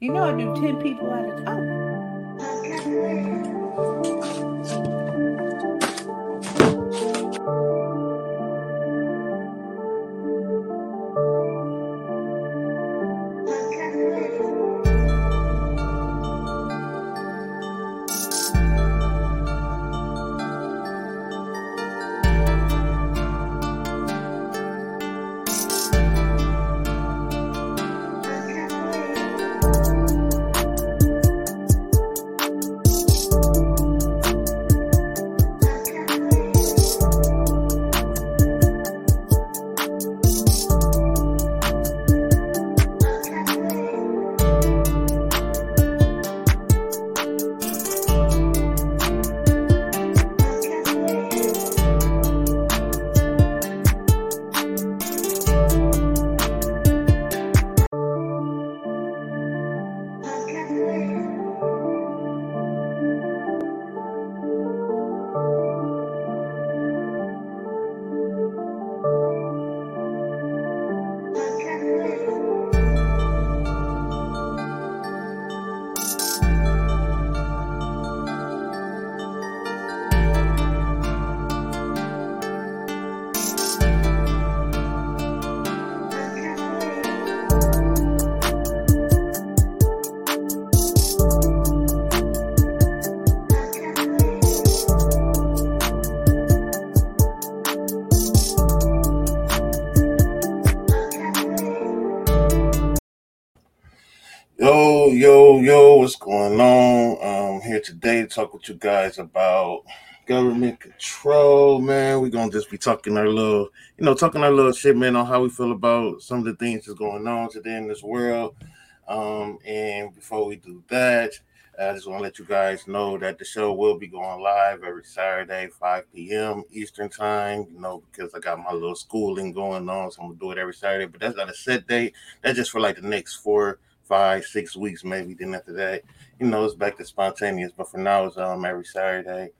you know, I do 10 people at a time. Today to talk with you guys about government control, man. We're gonna just be talking our little, you know, talking our little shit, man, on how we feel about some of the things that's going on today in this world. Um, and before we do that, I just want to let you guys know that the show will be going live every Saturday, 5 p.m. Eastern time. You know, because I got my little schooling going on, so I'm gonna do it every Saturday. But that's not a set date. That's just for like the next four five, six weeks maybe. Then after that, you know, it's back to spontaneous. But for now, it's um every Saturday,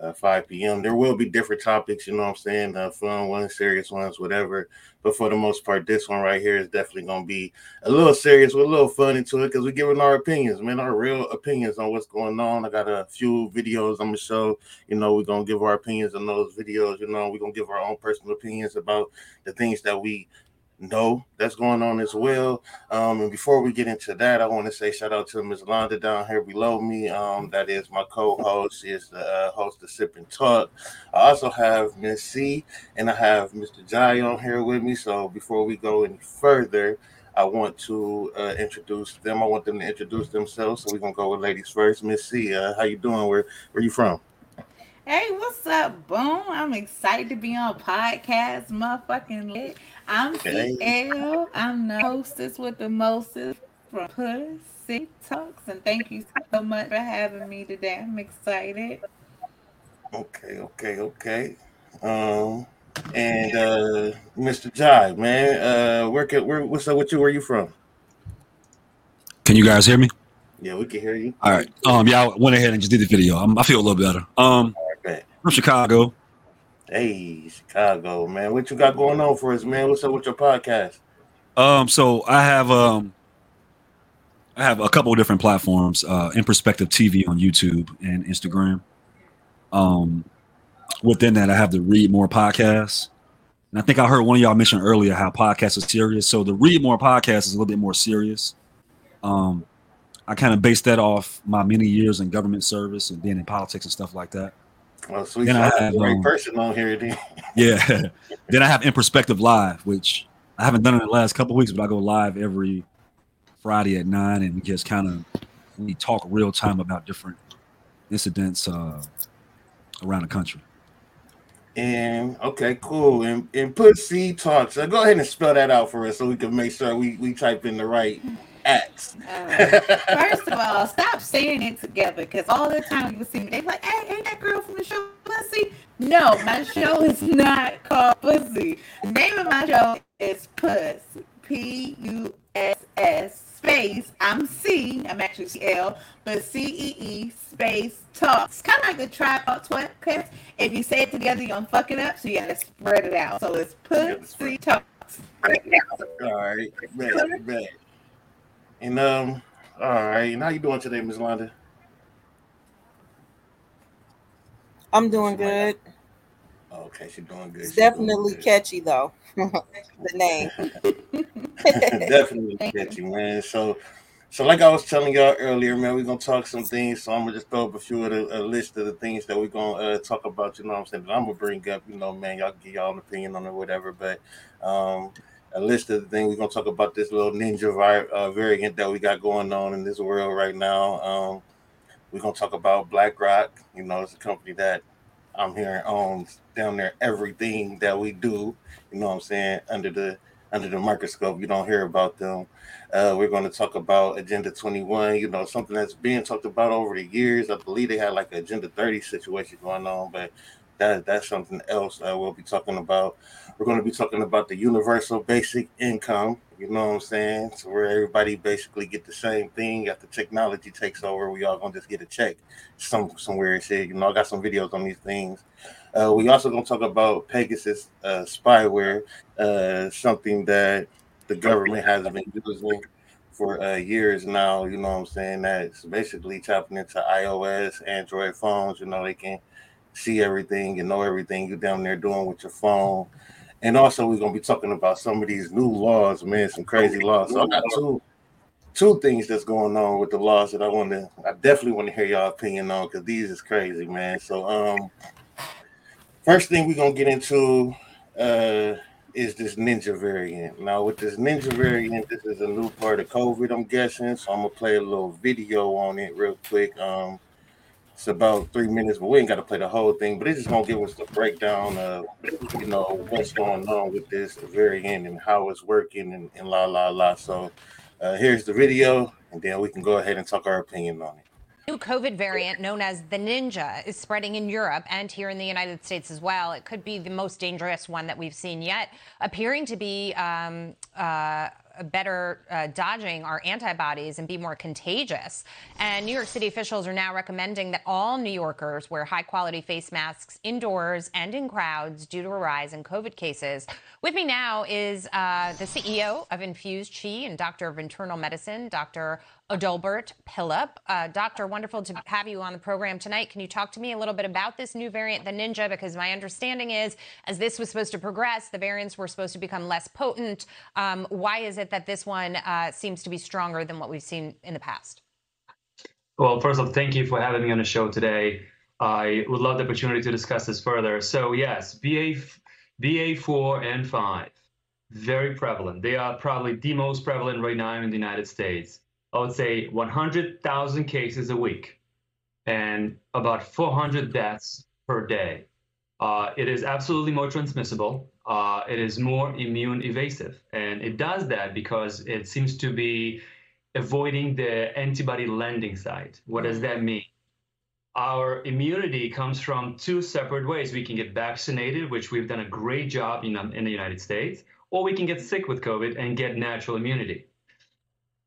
uh, 5 p.m. There will be different topics, you know what I'm saying? Uh, fun ones, serious ones, whatever. But for the most part, this one right here is definitely to be a little serious with a little fun into it because we're giving our opinions, man, our real opinions on what's going on. I got a few videos I'm to show. You know, we're to give our opinions on those videos. You know, we're to give our own personal opinions about the things that we know that's going on as well. Um, and before we get into that, I want to say shout out to Ms. Londa down here below me. Um, that is my co-host. She is the uh, host of Sip and Talk. I also have Miss C and I have Mr. Jai on here with me. So before we go any further, I want to uh, introduce them. I want them to introduce themselves. So we're gonna go with ladies first. Miss C, uh, how you doing? Where where you from? Hey, what's up, Boom? I'm excited to be on podcast, motherfucking lit. I'm okay. CL. I'm the hostess with the mostest from Pussy Talks, and thank you so much for having me today. I'm excited. Okay, okay, okay. Um, and uh, Mr. Jai, man, uh, where can where what's up with you? Where you from? Can you guys hear me? Yeah, we can hear you. All right. Um, yeah, I went ahead and just did the video. I'm, i feel a little better. Um, from Chicago. Hey, Chicago, man. What you got going on for us, man? What's up with your podcast? Um, so I have um I have a couple of different platforms, uh in perspective TV on YouTube and Instagram. Um within that I have the Read More podcast. And I think I heard one of y'all mention earlier how podcasts are serious. So the Read More podcast is a little bit more serious. Um I kind of based that off my many years in government service and being in politics and stuff like that. Well, sweet. Then I have, great um, person on here. Then. yeah. then I have In Perspective Live, which I haven't done in the last couple weeks, but I go live every Friday at nine, and we just kind of we talk real time about different incidents uh, around the country. And okay, cool. And and Pussy talks. So go ahead and spell that out for us so we can make sure we, we type in the right X. Uh, first of all, stop saying it together because all the time you see me, they like, hey, ain't that girl from the show Pussy? No, my show is not called Pussy. The name of my show is Puss. P U S S space. I'm C. I'm actually C L, but C E E space talks. Kind of like the tripod podcast. If you say it together, you're gonna fuck it up, so you gotta spread it out. So it's Pussy talks. All right, man. And um, all right, and how you doing today, Miss Londa? I'm doing good. Okay, she's doing good. It's She doing definitely good. catchy though. the name. definitely catchy, man. So, so like I was telling y'all earlier, man, we're gonna talk some things. So I'm gonna just throw up a few of the a list of the things that we're gonna uh, talk about. You know what I'm saying? That I'm gonna bring up. You know, man, y'all give y'all an opinion on it, whatever. But um, a list of the things we're gonna talk about this little ninja vi- uh, variant that we got going on in this world right now. Um, we're gonna talk about BlackRock. You know, it's a company that I'm hearing owns down there everything that we do. You know what I'm saying? Under the under the microscope, you don't hear about them. Uh, we're going to talk about Agenda 21. You know, something that's being talked about over the years. I believe they had like Agenda 30 situation going on, but that that's something else uh, we'll be talking about. We're going to be talking about the universal basic income. You know what I'm saying? So where everybody basically get the same thing. After technology takes over, we all gonna just get a check some somewhere and shit. You know, I got some videos on these things. Uh, we also gonna talk about Pegasus uh, spyware, uh, something that the government has been using for uh, years now. You know what I'm saying? That's basically tapping into iOS, Android phones. You know, they can see everything and know everything you're down there doing with your phone. And also, we're gonna be talking about some of these new laws, man, some crazy laws. So I got two two things that's going on with the laws that I want to, I definitely want to hear y'all opinion on because these is crazy, man. So, um, first thing we're gonna get into uh is this ninja variant. Now, with this ninja variant, this is a new part of COVID, I'm guessing. So I'm gonna play a little video on it real quick. Um, it's about three minutes, but we ain't got to play the whole thing. But it's just gonna give us the breakdown of, you know, what's going on with this the very end, and how it's working and, and la la la. So uh, here's the video, and then we can go ahead and talk our opinion on it. New COVID variant known as the Ninja is spreading in Europe and here in the United States as well. It could be the most dangerous one that we've seen yet, appearing to be um, uh, better uh, dodging our antibodies and be more contagious. And New York City officials are now recommending that all New Yorkers wear high quality face masks indoors and in crowds due to a rise in COVID cases. With me now is uh, the CEO of Infused Chi and Doctor of Internal Medicine, Dr. Adalbert Pillip. Uh, doctor, wonderful to have you on the program tonight. Can you talk to me a little bit about this new variant, the Ninja? Because my understanding is, as this was supposed to progress, the variants were supposed to become less potent. Um, why is it that this one uh, seems to be stronger than what we've seen in the past? Well, first of all, thank you for having me on the show today. I would love the opportunity to discuss this further. So yes, BA, BA4 and 5, very prevalent. They are probably the most prevalent right now in the United States. I would say 100,000 cases a week and about 400 deaths per day. Uh, it is absolutely more transmissible. Uh, it is more immune evasive. And it does that because it seems to be avoiding the antibody landing site. What does that mean? Our immunity comes from two separate ways. We can get vaccinated, which we've done a great job in, in the United States, or we can get sick with COVID and get natural immunity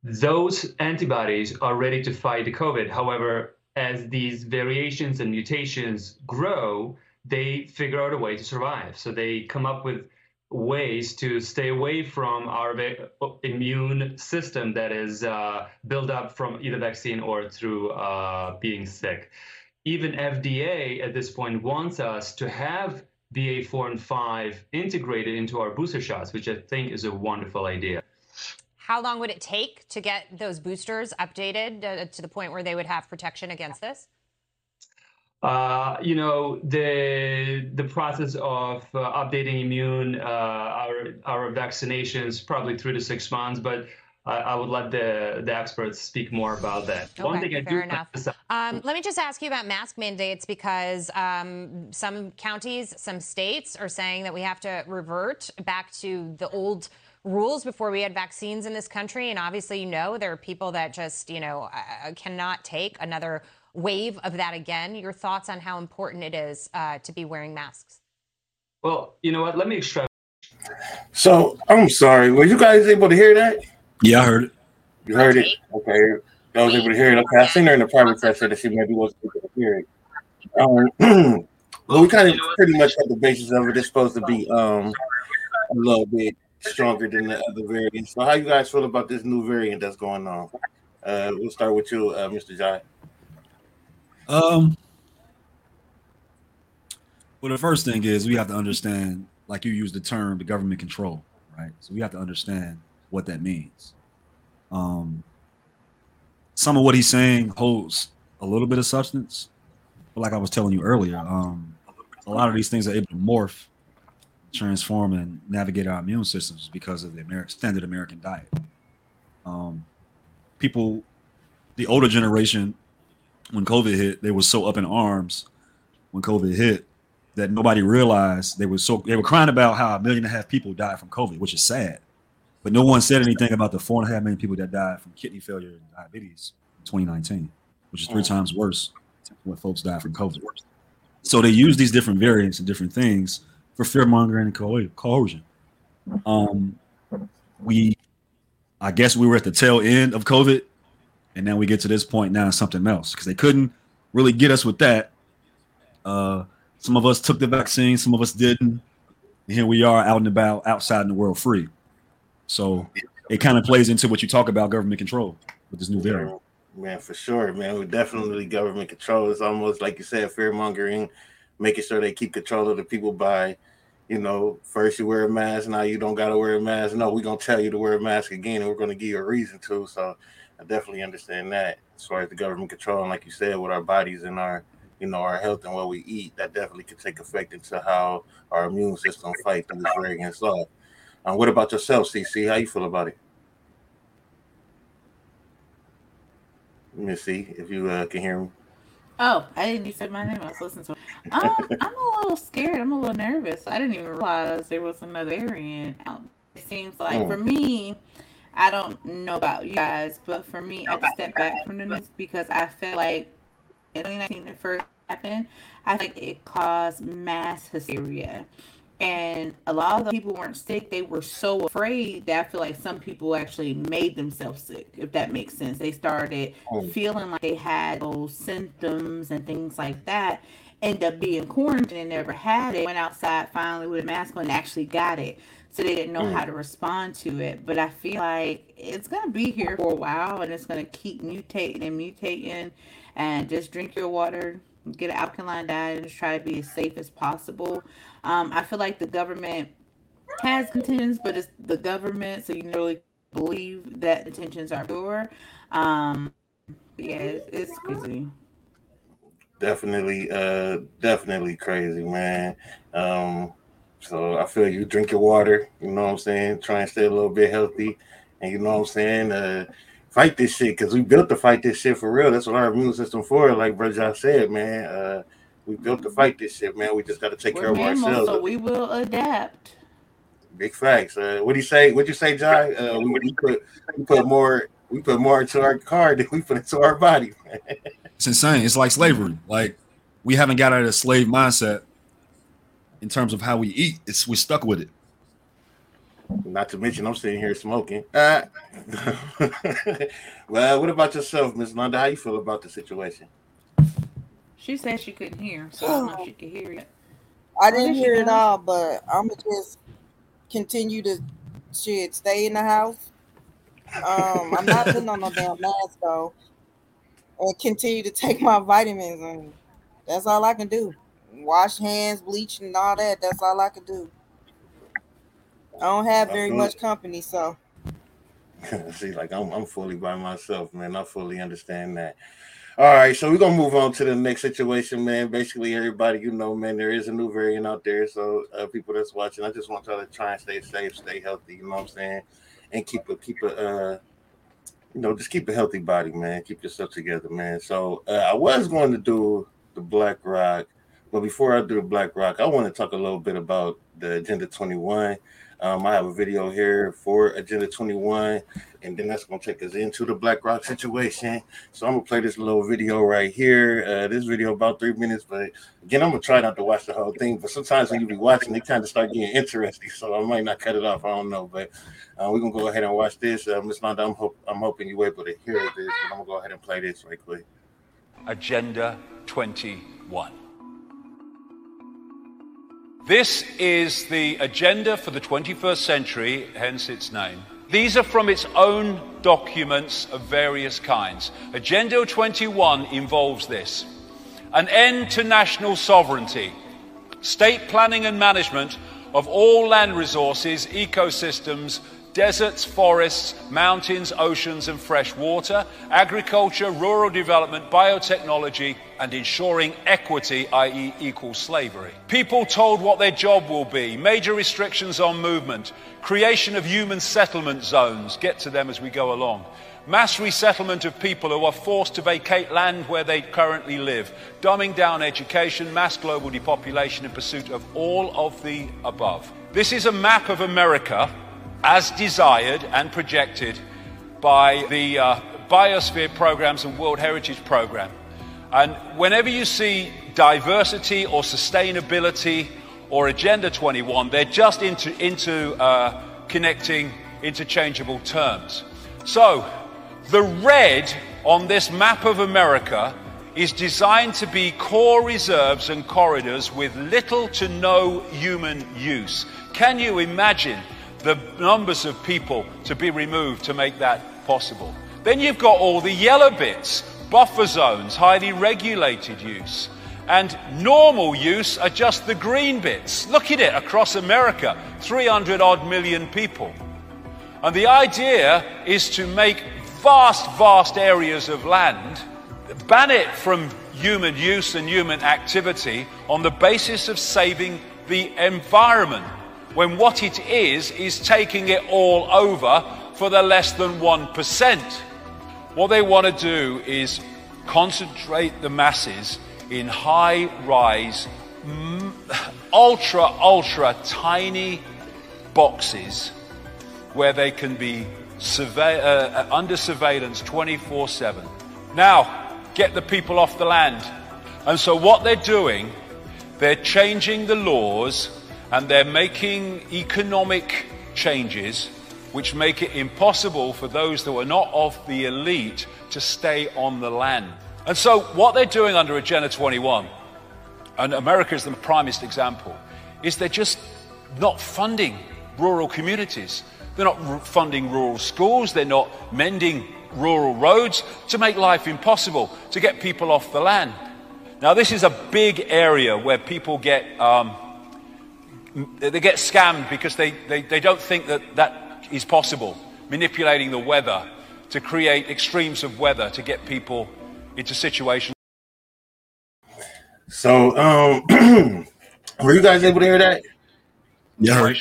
those antibodies are ready to fight the COVID. However, as these variations and mutations grow, they figure out a way to survive. So they come up with ways to stay away from our immune system that is uh, built up from either vaccine or through uh, being sick. Even FDA at this point wants us to have BA4 and 5 integrated into our booster shots, which I think is a wonderful idea. How long would it take to get those boosters updated uh, to the point where they would have protection against this? Uh, you know the the process of uh, updating immune uh, our our vaccinations probably three to six months, but I, I would let the the experts speak more about that. Okay, One thing I fair do enough. Um, let me just ask you about mask mandates because um, some counties, some states are saying that we have to revert back to the old rules before we had vaccines in this country. And obviously, you know, there are people that just, you know, uh, cannot take another wave of that again. Your thoughts on how important it is uh, to be wearing masks? Well, you know what? Let me extract. So I'm sorry. Were you guys able to hear that? Yeah, I heard it. You heard it? Okay. I was able to hear it. Okay. I seen her in the private chat said that she maybe wasn't able to hear it. Um, well, we kind of pretty much had the basis of it. It's supposed to be um a little bit stronger than the other variant. So, how you guys feel about this new variant that's going on? Uh, we'll start with you, uh, Mr. Jai. Um. Well, the first thing is we have to understand, like you used the term, the government control, right? So we have to understand what that means. Um, some of what he's saying holds a little bit of substance, but like I was telling you earlier, um, a lot of these things are able to morph, transform, and navigate our immune systems because of the American standard American diet. Um, people, the older generation, when COVID hit, they were so up in arms when COVID hit that nobody realized they were so they were crying about how a million and a half people died from COVID, which is sad. But no one said anything about the four and a half million people that died from kidney failure and diabetes in 2019, which is three times worse than what folks died from COVID. So they use these different variants and different things for fear mongering and coercion. Um, we, I guess, we were at the tail end of COVID, and now we get to this point now something else because they couldn't really get us with that. Uh, some of us took the vaccine, some of us didn't. And here we are out and about, outside in the world, free. So it kind of plays into what you talk about government control with this new variant. Man, for sure, man. We definitely government control. It's almost like you said, fear mongering, making sure they keep control of the people by, you know, first you wear a mask, now you don't gotta wear a mask. No, we're gonna tell you to wear a mask again, and we're gonna give you a reason to. So I definitely understand that as far as the government control, and like you said, with our bodies and our you know our health and what we eat, that definitely could take effect into how our immune system fight through this variant off. Um, what about yourself, CC? How you feel about it? Let me see if you uh, can hear me. Oh, I didn't even say my name. I was listening to. Um, I'm a little scared. I'm a little nervous. I didn't even realize there was another variant out. It seems like Oh. for me, I don't know about you guys, but for me, I just step back from the news because I feel like in 2019, the first happened, I think it caused mass hysteria. And a lot of the people weren't sick. They were so afraid that I feel like some people actually made themselves sick, if that makes sense. They started Oh. feeling like they had those symptoms and things like that. End up being quarantined and never had it. Went outside finally with a mask on and actually got it. So they didn't know Mm. how to respond to it. But I feel like it's going to be here for a while and it's going to keep mutating and mutating. And just drink your water, get an alkaline diet, and just try to be as safe as possible. Um, I feel like the government has intentions, but it's the government, so you can really believe that intentions are pure. Um, yeah, it's, it's crazy. definitely uh definitely crazy man. Um so i feel you drink your water you know what i'm saying? Try and stay a little bit healthy and you know what i'm saying? Uh fight this shit because we built to fight this shit for real. That's what our immune system for like bro Josh said man. Uh we built to fight this shit man we just got to take care We're of mammals, ourselves so we will adapt. big facts uh what do you say what you say jai uh we, we put we put more we put more into our car than we put into our body. It's insane. It's like slavery. Like we haven't got out of the slave mindset in terms of how we eat. It's we're stuck with it. Not to mention, I'm sitting here smoking. Uh, well, what about yourself, Miss Londa? How you feel about the situation? She said she couldn't hear, so I don't know if she could hear it. I didn't hear it all, but I'm gonna just continue to shit stay in the house. Um, I'm not putting on no damn mask though, and continue to take my vitamins, and that's all I can do. Wash hands, bleach, and all that. That's all I can do. I don't have very much company, so See, like I'm, I'm fully by myself, man. I fully understand that. All right, so we're gonna move on to the next situation, man. Basically, everybody, you know, man, there is a new variant out there. So, uh, people that's watching, I just want y'all to try and stay safe, stay healthy. You know what I'm saying? And keep a keep a, uh, you know, just keep a healthy body, man. Keep yourself together, man. So, uh, I was going to do the Black Rock, but before I do the Black Rock, I want to talk a little bit about the Agenda 21. Um, I have a video here for Agenda 21, and then that's to take us into the Black Rock situation. So I'm to play this little video right here. Uh, this video about three minutes, but again, I'm to try not to watch the whole thing. But sometimes when you be watching, it kind of start getting interesting. So I might not cut it off. I don't know, but uh, we're to go ahead and watch this. Uh, Ms. Londa, I'm, hope, I'm hoping you're able to hear this, but I'm to go ahead and play this right quick. Agenda 21. This is the agenda for the 21st century, hence its name. These are from its own documents of various kinds. Agenda 21 involves this an end to national sovereignty, state planning and management of all land resources, ecosystems, deserts, forests, mountains, oceans, and fresh water, agriculture, rural development, biotechnology, and ensuring equity, i.e., equal slavery. People told what their job will be, major restrictions on movement, creation of human settlement zones, get to them as we go along. Mass resettlement of people who are forced to vacate land where they currently live, dumbing down education, mass global depopulation in pursuit of all of the above. This is a map of America as desired and projected by the uh, Biosphere Programs and World Heritage Program. And whenever you see diversity or sustainability or Agenda 21, they're just into, into uh, connecting interchangeable terms. So, the red on this map of America is designed to be core reserves and corridors with little to no human use. Can you imagine the numbers of people to be removed to make that possible. Then you've got all the yellow bits, buffer zones, highly regulated use. And normal use are just the green bits. Look at it across America 300 odd million people. And the idea is to make vast, vast areas of land, ban it from human use and human activity on the basis of saving the environment when what it is is taking it all over for the less than 1%. What they want to do is concentrate the masses in high rise, ultra, ultra tiny boxes where they can be uh, uh under surveillance 24 7. Now, get the people off the land. And so, what they're doing, they're changing the laws and they're making economic changes which make it impossible for those that are not of the elite to stay on the land. And so, what they're doing under Agenda 21, and America is the primest example, is they're just not funding rural communities. They're not funding rural schools. They're not mending rural roads to make life impossible, to get people off the land. Now, this is a big area where people get um, they get scammed because they, they, they don't think that that is possible, manipulating the weather to create extremes of weather to get people into situations. So, um, were you guys able to hear that? Yeah.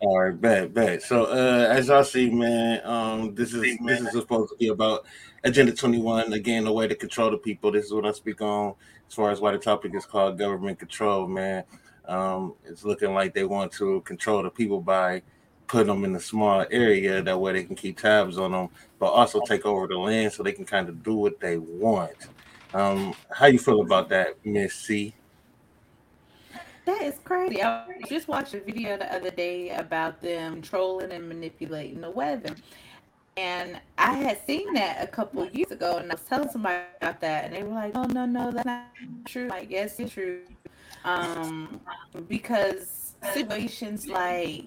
All right, bad, bad. So, uh, as y'all see, man, um, this is this is supposed to be about Agenda 21. Again, the way to control the people. This is what I speak on as far as why the topic is called government control, man. Um, it's looking like they want to control the people by putting them in a small area. That way they can keep tabs on them, but also take over the land so they can kind of do what they want. Um, how you feel about that, Miss C? That is crazy. I just watched a video the other day about them trolling and manipulating the weather. And I had seen that a couple years ago, and I was telling somebody about that, and they were like, "Oh no, no, that's not true." Like, yes, it's true um, because situations like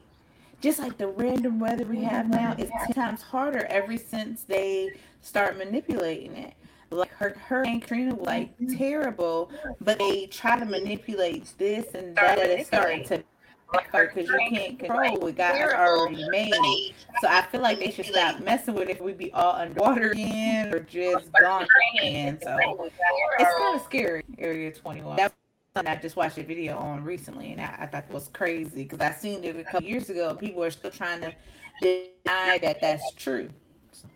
just like the random weather we have now is 10 times harder ever since they start manipulating it. Like her Hurricane Katrina was like terrible, but they try to manipulate this and that. It's starting to because you can't control what God has already made. So I feel like they should stop messing with it. If we be all underwater again or just gone. So it's kind of scary. Area 21. That's I just watched a video on recently, and I, I thought it was crazy because I seen it a couple years ago. People are still trying to deny that that's true.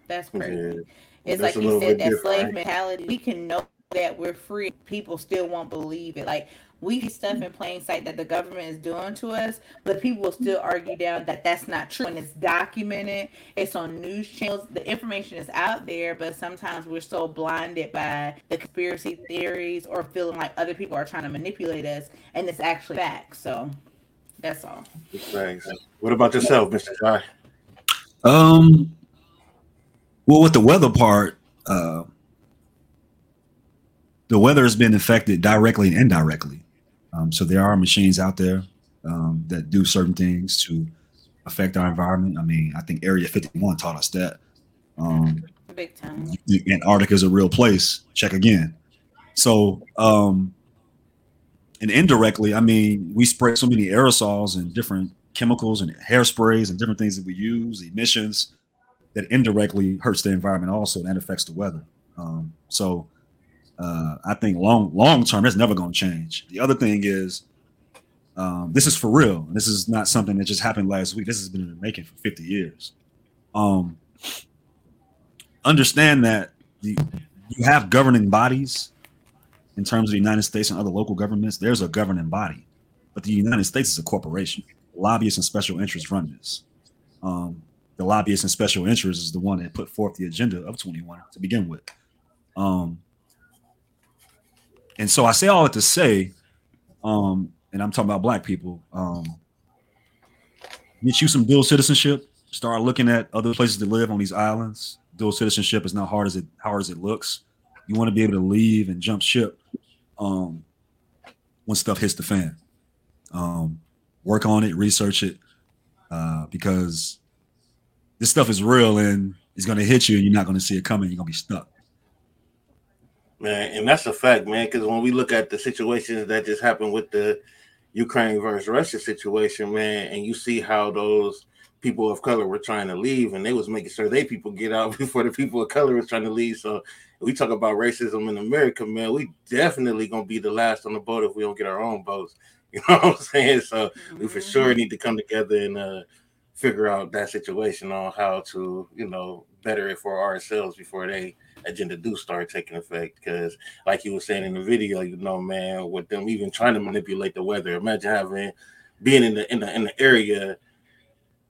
That's crazy. It's that's like you said, that slave mentality. We can know that we're free. People still won't believe it. Like we see stuff in plain sight that the government is doing to us, but people will still argue down that that's not true. And it's documented, it's on news channels, the information is out there, but sometimes we're so blinded by the conspiracy theories or feeling like other people are trying to manipulate us, and it's actually fact. So that's all. Thanks. What about yourself, Mr. Guy? Um, well, with the weather part, uh, the weather has been affected directly and indirectly. Um, so there are machines out there um, that do certain things to affect our environment. I mean, I think Area 51 taught us that. Um, Big time. Antarctica is a real place. Check again. So, um, and indirectly, I mean, we spray so many aerosols and different chemicals and hairsprays and different things that we use, emissions that indirectly hurts the environment also, and affects the weather. Um, so, uh, I think long long term, it's never going to change. The other thing is, um, this is for real. This is not something that just happened last week. This has been in the making for 50 years. Um, understand that the, you have governing bodies in terms of the United States and other local governments. There's a governing body, but the United States is a corporation. Lobbyists and special interests run this. Um, the lobbyists and special interests is the one that put forth the agenda of 21 to begin with. Um, and so I say all that to say, um, and I'm talking about black people, um, get you some dual citizenship, start looking at other places to live on these islands. Dual citizenship is not hard as it hard as it looks. You want to be able to leave and jump ship um, when stuff hits the fan. Um, work on it, research it, uh, because this stuff is real and it's going to hit you and you're not going to see it coming. You're going to be stuck. Man, and that's a fact, man. Because when we look at the situations that just happened with the Ukraine versus Russia situation, man, and you see how those people of color were trying to leave, and they was making sure they people get out before the people of color was trying to leave. So we talk about racism in America, man. We definitely gonna be the last on the boat if we don't get our own boats. You know what I'm saying? So we for sure need to come together and uh, figure out that situation on how to, you know, better it for ourselves before they agenda do start taking effect. Because, like you were saying in the video, you know, man, with them even trying to manipulate the weather. Imagine having being in the in the in the area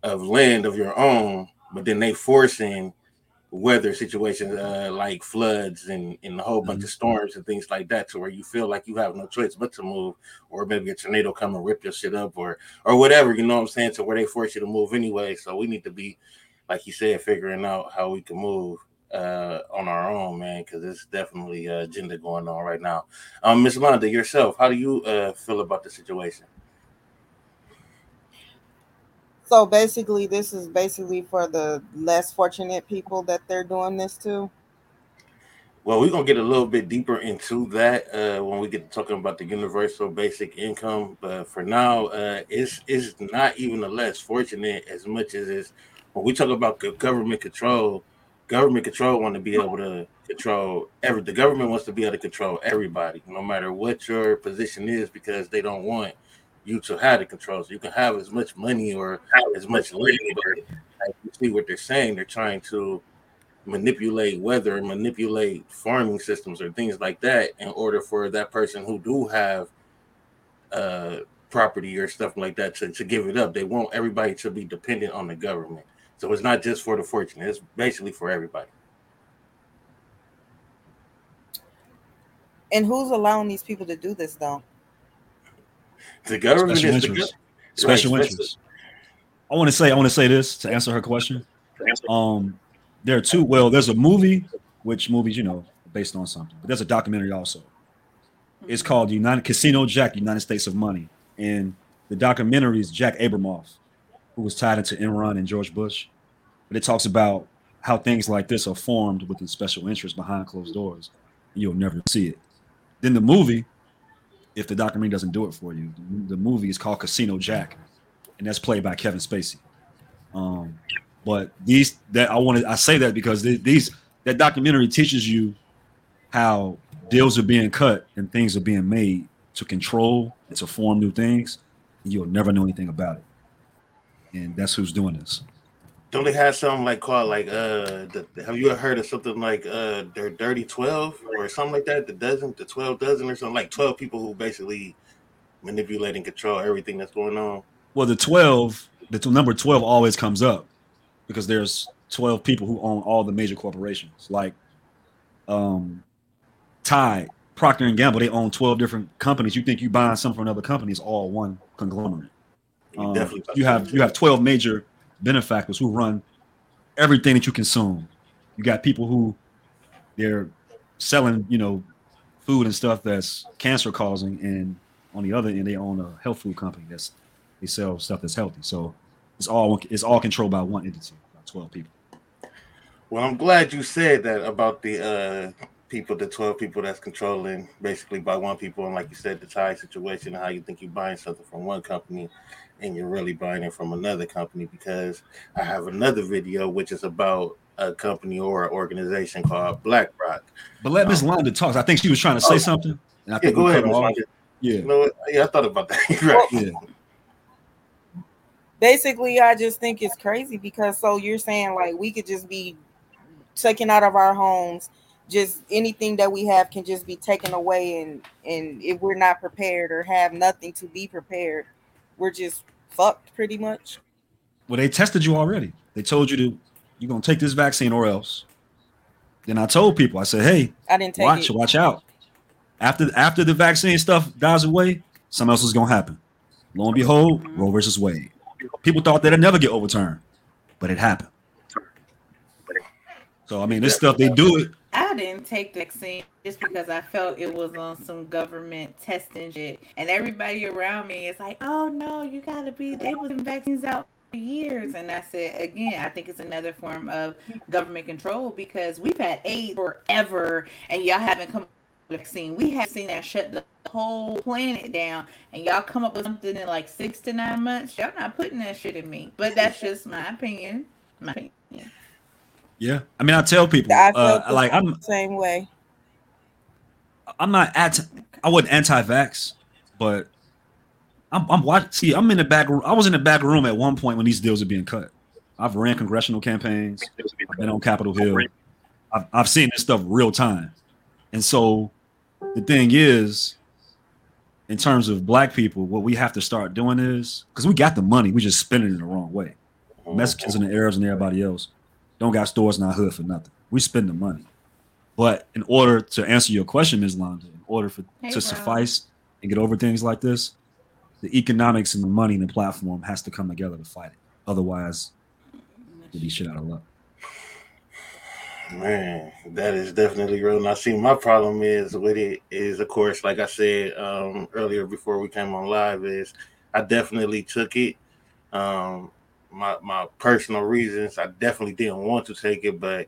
of land of your own, but then they forcing weather situations uh, like floods and, and a whole bunch of Mm-hmm. storms and things like that to where you feel like you have no choice but to move or maybe a tornado come and rip your shit up or or whatever you know what i'm saying to where they force you to move anyway so we need to be like you said figuring out how we can move uh on our own man because it's definitely uh agenda going on right now um miss Londa, yourself how do you uh feel about the situation So basically, this is basically for the less fortunate people that they're doing this to. Well, we're gonna get a little bit deeper into that uh, when we get to talking about the universal basic income. But for now, uh, it's it's not even the less fortunate as much as it's when we talk about government control. Government control want to be able to control every. The government wants to be able to control everybody, no matter what your position is, because they don't want you to have the control. So you can have as much money or as much land, you see what they're saying. They're trying to manipulate weather manipulate farming systems or things like that in order for that person who do have uh property or stuff like that to, to give it up they want everybody to be dependent on the government so it's not just for the fortunate it's basically for everybody And who's allowing these people to do this though? the government Special is the interests. Special Right, interests. I want to say, I want to say this to answer her question. Um, there are two. Well, there's a movie, which movies, you know, based on something, but there's a documentary also. It's called United Casino Jack, United States of Money, and the documentary is Jack Abramoff, who was tied into Enron and George Bush. But it talks about how things like this are formed within special interests behind closed doors. You'll never see it. Then the movie, if the documentary doesn't do it for you, the movie is called Casino Jack, and that's played by Kevin Spacey. Um, but these that I wanted I say that because these that documentary teaches you how deals are being cut and things are being made to control and to form new things, you'll never know anything about it. And that's who's doing this. don't they have something like called like uh the, have you ever heard of something like uh their dirty 12 or something like that the dozen the 12 dozen or something like 12 people who basically manipulate and control everything that's going on Well, the 12, the number 12 always comes up because there's 12 people who own all the major corporations. Like um Tide, Procter and Gamble, they own 12 different companies. You think you buying something from another company, it's all one conglomerate. You Um, definitely you have you have 12 major benefactors who run everything that you consume. You got people who they're selling, you know, food and stuff that's cancer causing, and on the other end, they own a health food company that's they sell stuff that's healthy. So it's all it's all controlled by one entity, about twelve people. Well, I'm glad you said that about the uh people, the 12 people that's controlling basically by one people, and like you said, the tie situation, and how you think you're buying something from one company and you're really buying it from another company because I have another video which is about a company or an organization called BlackRock. But let Miss um, talk. I think she was trying to say oh, something. And I yeah, go ahead, Ms. Yeah. You know? Yeah, I thought about that. right. Yeah. Basically, I just think it's crazy because so you're saying like we could just be taken out of our homes just anything that we have can just be taken away and and if we're not prepared or have nothing to be prepared we're just fucked pretty much. Well they tested you already. They told you to you're gonna take this vaccine or else. Then i told people i said hey i didn't watch it. watch out. After after the vaccine stuff dies away something else is gonna happen. Lo and behold mm-hmm. roe versus wade. People thought that'd never get overturned but it happened. So i mean this stuff they do it I didn't take the vaccine just because I felt it was on some government testing shit. And everybody around me is like, oh no, you gotta be, they was vaccines out for years. And I said, again, I think it's another form of government control because we've had AIDS forever and y'all haven't come up with a vaccine. We have seen that shut the whole planet down and y'all come up with something in like six to nine months. Y'all not putting that shit in me. But that's just my opinion. My opinion. Yeah, I mean, I tell people, I uh, like I'm same way. I'm not at. I wasn't anti-vax, but I'm. I'm watching. See, I'm in the back room. I was in the back room at one point when these deals are being cut. I've ran congressional campaigns. I've been on Capitol Hill. I've, I've seen this stuff real time, and so the thing is, in terms of black people, what we have to start doing is because we got the money, we just spending it in the wrong way. Mexicans and the Arabs and everybody else don't got stores in our hood for nothing. We spend the money. But in order to answer your question, Ms. Londa, in order for hey, to bro. suffice and get over things like this, the economics and the money and the platform has to come together to fight it. Otherwise, we'll be shit out of luck. Man, that is definitely real. And I see my problem is with it is, of course, like I said um, earlier before we came on live, is I definitely took it. Um, my my personal reasons. I definitely didn't want to take it, but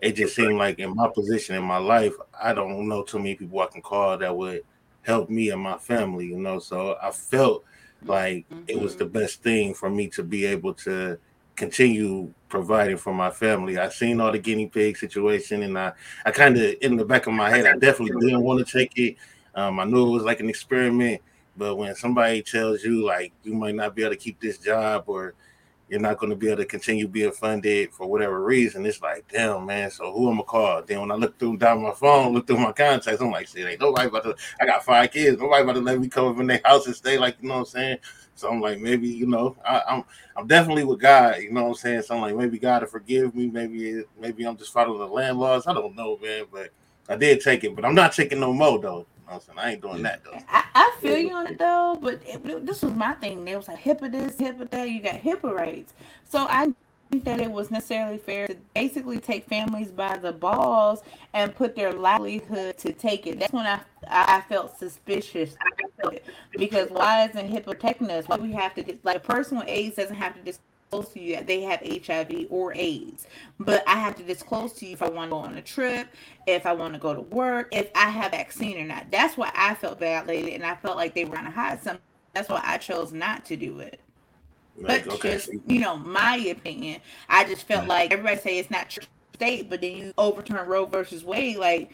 it just seemed like in my position in my life, I don't know too many people I can call that would help me and my family, you know. So I felt like mm-hmm. it was the mm-hmm. best thing for me to be able to continue providing for my family. I seen all the guinea pig situation, and I, I kind of in the back of my head, I definitely didn't want to take it. Um, I knew it was like an experiment, but when somebody tells you like you might not be able to keep this job or you're not going to be able to continue being funded for whatever reason. It's like, damn, man. So who am I call? Then when I look through down my phone, look through my contacts, I'm like, shit, ain't nobody about to. I got five kids. Nobody about to let me come up in their house and stay. Like, you know what I'm saying? So I'm like, maybe you know, I, am I'm, I'm definitely with God. You know what I'm saying? So I'm like, maybe God to forgive me. Maybe maybe I'm just following the landlords. I don't know, man. But I did take it. But I'm not taking no more though. I'm saying? I ain't doing that though. I, I feel you on it though, but it, this was my thing. There was like HIPAA this, HIPAA that. You got HIPAA rights, so I think that it was necessarily fair to basically take families by the balls and put their livelihood to take it. That's when I I felt suspicious because why isn't HIPAA protecting us? Why we have to like a personal AIDS doesn't have to just to you that they have HIV or AIDS. But I have to disclose to you if I want to go on a trip, if I want to go to work, if I have vaccine or not. That's why I felt violated and I felt like they were going to hide something. That's why I chose not to do it. Like, but okay. just you know, my opinion, I just felt like everybody say it's not true state, but then you overturn Roe versus Wade. Like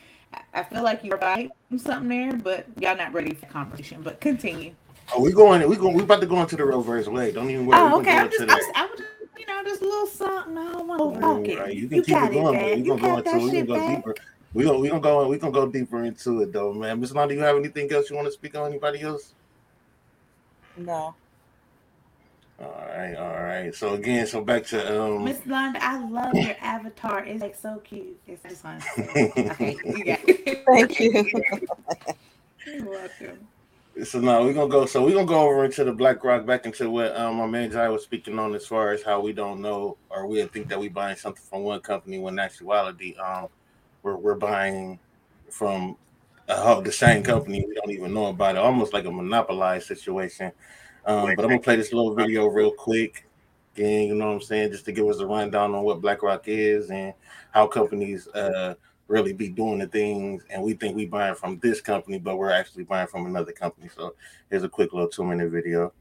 I feel like you're right something there, but y'all not ready for conversation. But continue. Oh, we going. We going. We about to go into the reverse way. Don't even worry. Oh, okay. I'm just, I'm, I was, you know, just a little something. I don't want to walk it. Right. You can you keep it going, but we gonna go into. We gonna go back. deeper. We gonna we gonna go. We gonna go deeper into it, though, man. Miss Londa, you have anything else you want to speak on? Anybody else? No. All right, all right. So again, so back to um Miss Londa, I love your avatar. It's like so cute. It's just fun. okay, you got it. Thank you. You're welcome. So now we're gonna go. So we're gonna go over into the BlackRock, back into what um, my man Jai was speaking on, as far as how we don't know or we think that we buying something from one company when actuality, um, we're we're buying from uh, the same company we don't even know about it, almost like a monopolized situation. Um, but I'm gonna play this little video real quick. Again, you know what I'm saying, just to give us a rundown on what BlackRock is and how companies uh, really be doing the things. And we think we buying from this company, but we're actually buying from another company. So here's a quick little two minute video.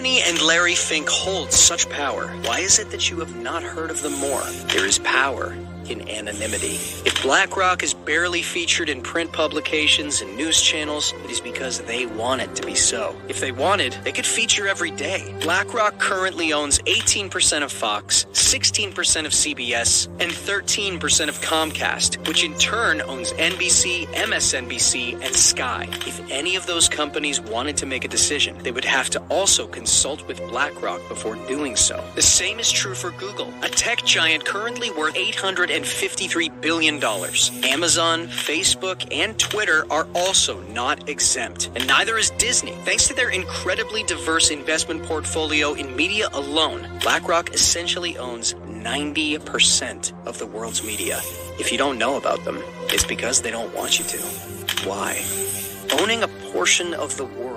company and Larry Fink hold such power? Why is it that you have not heard of them more? There is power in anonymity. If BlackRock is barely featured in print publications and news channels, it is because they want it to be so. If they wanted, they could feature every day. BlackRock currently owns 18% of Fox, 16% of CBS, and 13% of Comcast, which in turn owns NBC, MSNBC, and Sky. If any of those companies wanted to make a decision, they would have to also consult with BlackRock before doing so. The same is true for Google, a tech giant currently worth 853 billion dollars. Amazon, Facebook, and Twitter are also not exempt, and neither is Disney. Thanks to their incredibly diverse investment portfolio in media alone, BlackRock essentially owns 90% of the world's media. If you don't know about them, it's because they don't want you to. Why? Owning a portion of the world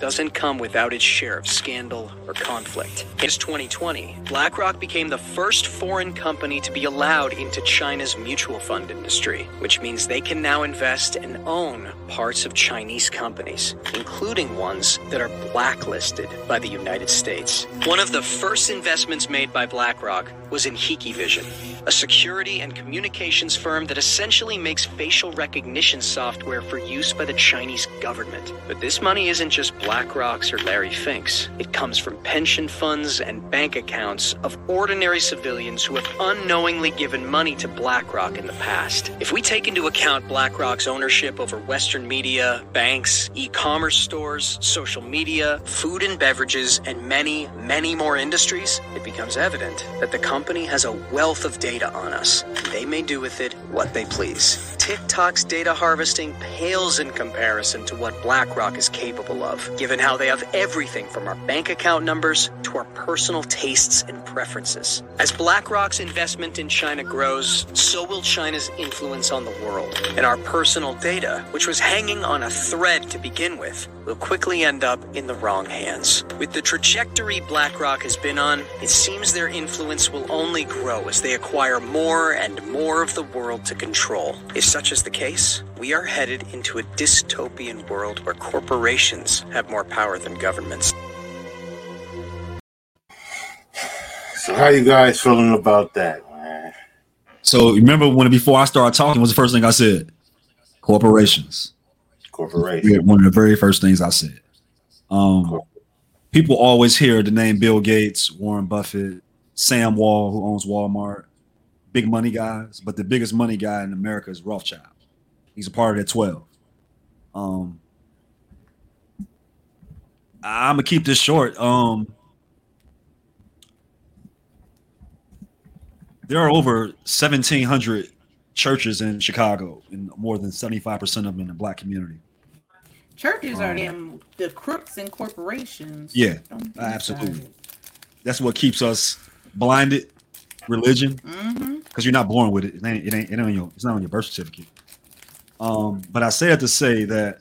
doesn't come without its share of scandal or conflict. In 2020, BlackRock became the first foreign company to be allowed into China's mutual fund industry, which means they can now invest and own parts of Chinese companies, including ones that are blacklisted by the United States. One of the first investments made by BlackRock was in Hikvision, a security and communications firm that essentially makes facial recognition software for use by the Chinese government. But this money isn't just BlackRock's or Larry Fink's. It comes from pension funds and bank accounts of ordinary civilians who have unknowingly given money to BlackRock in the past. If we take into account BlackRock's ownership over Western media, banks, e commerce stores, social media, food and beverages, and many, many more industries, it becomes evident that the company has a wealth of data on us. They may do with it what they please. TikTok's data harvesting pales in comparison to what BlackRock is capable of, given how they have everything from our bank account numbers to our personal tastes and preferences. As BlackRock's investment in China grows, so will China's influence on the world. And our personal data, which was hanging on a thread to begin with, will quickly end up in the wrong hands. With the trajectory BlackRock has been on, it seems their influence will only grow as they acquire more and more of the world to control. If such is the case, we are headed into a dystopian world where corporations have more power than governments. So how you guys feeling about that, man? So remember when before I started talking, what was the first thing I said? Corporations. Corporations. One of the very first things I said. Um, people always hear the name Bill Gates, Warren Buffett, Sam Wall, who owns Walmart, big money guys, but the biggest money guy in America is Rothschild. He's a part of that 12. Um, I'm gonna keep this short. Um, there are over 1,700 churches in Chicago, and more than 75% of them in the black community. Churches are Um, them the crooks and corporations. Yeah, absolutely. That's what keeps us blinded. Religion, because you're not born with it. It ain't, it ain't, it ain't on your, it's not on your birth certificate. Um, but I say that to say that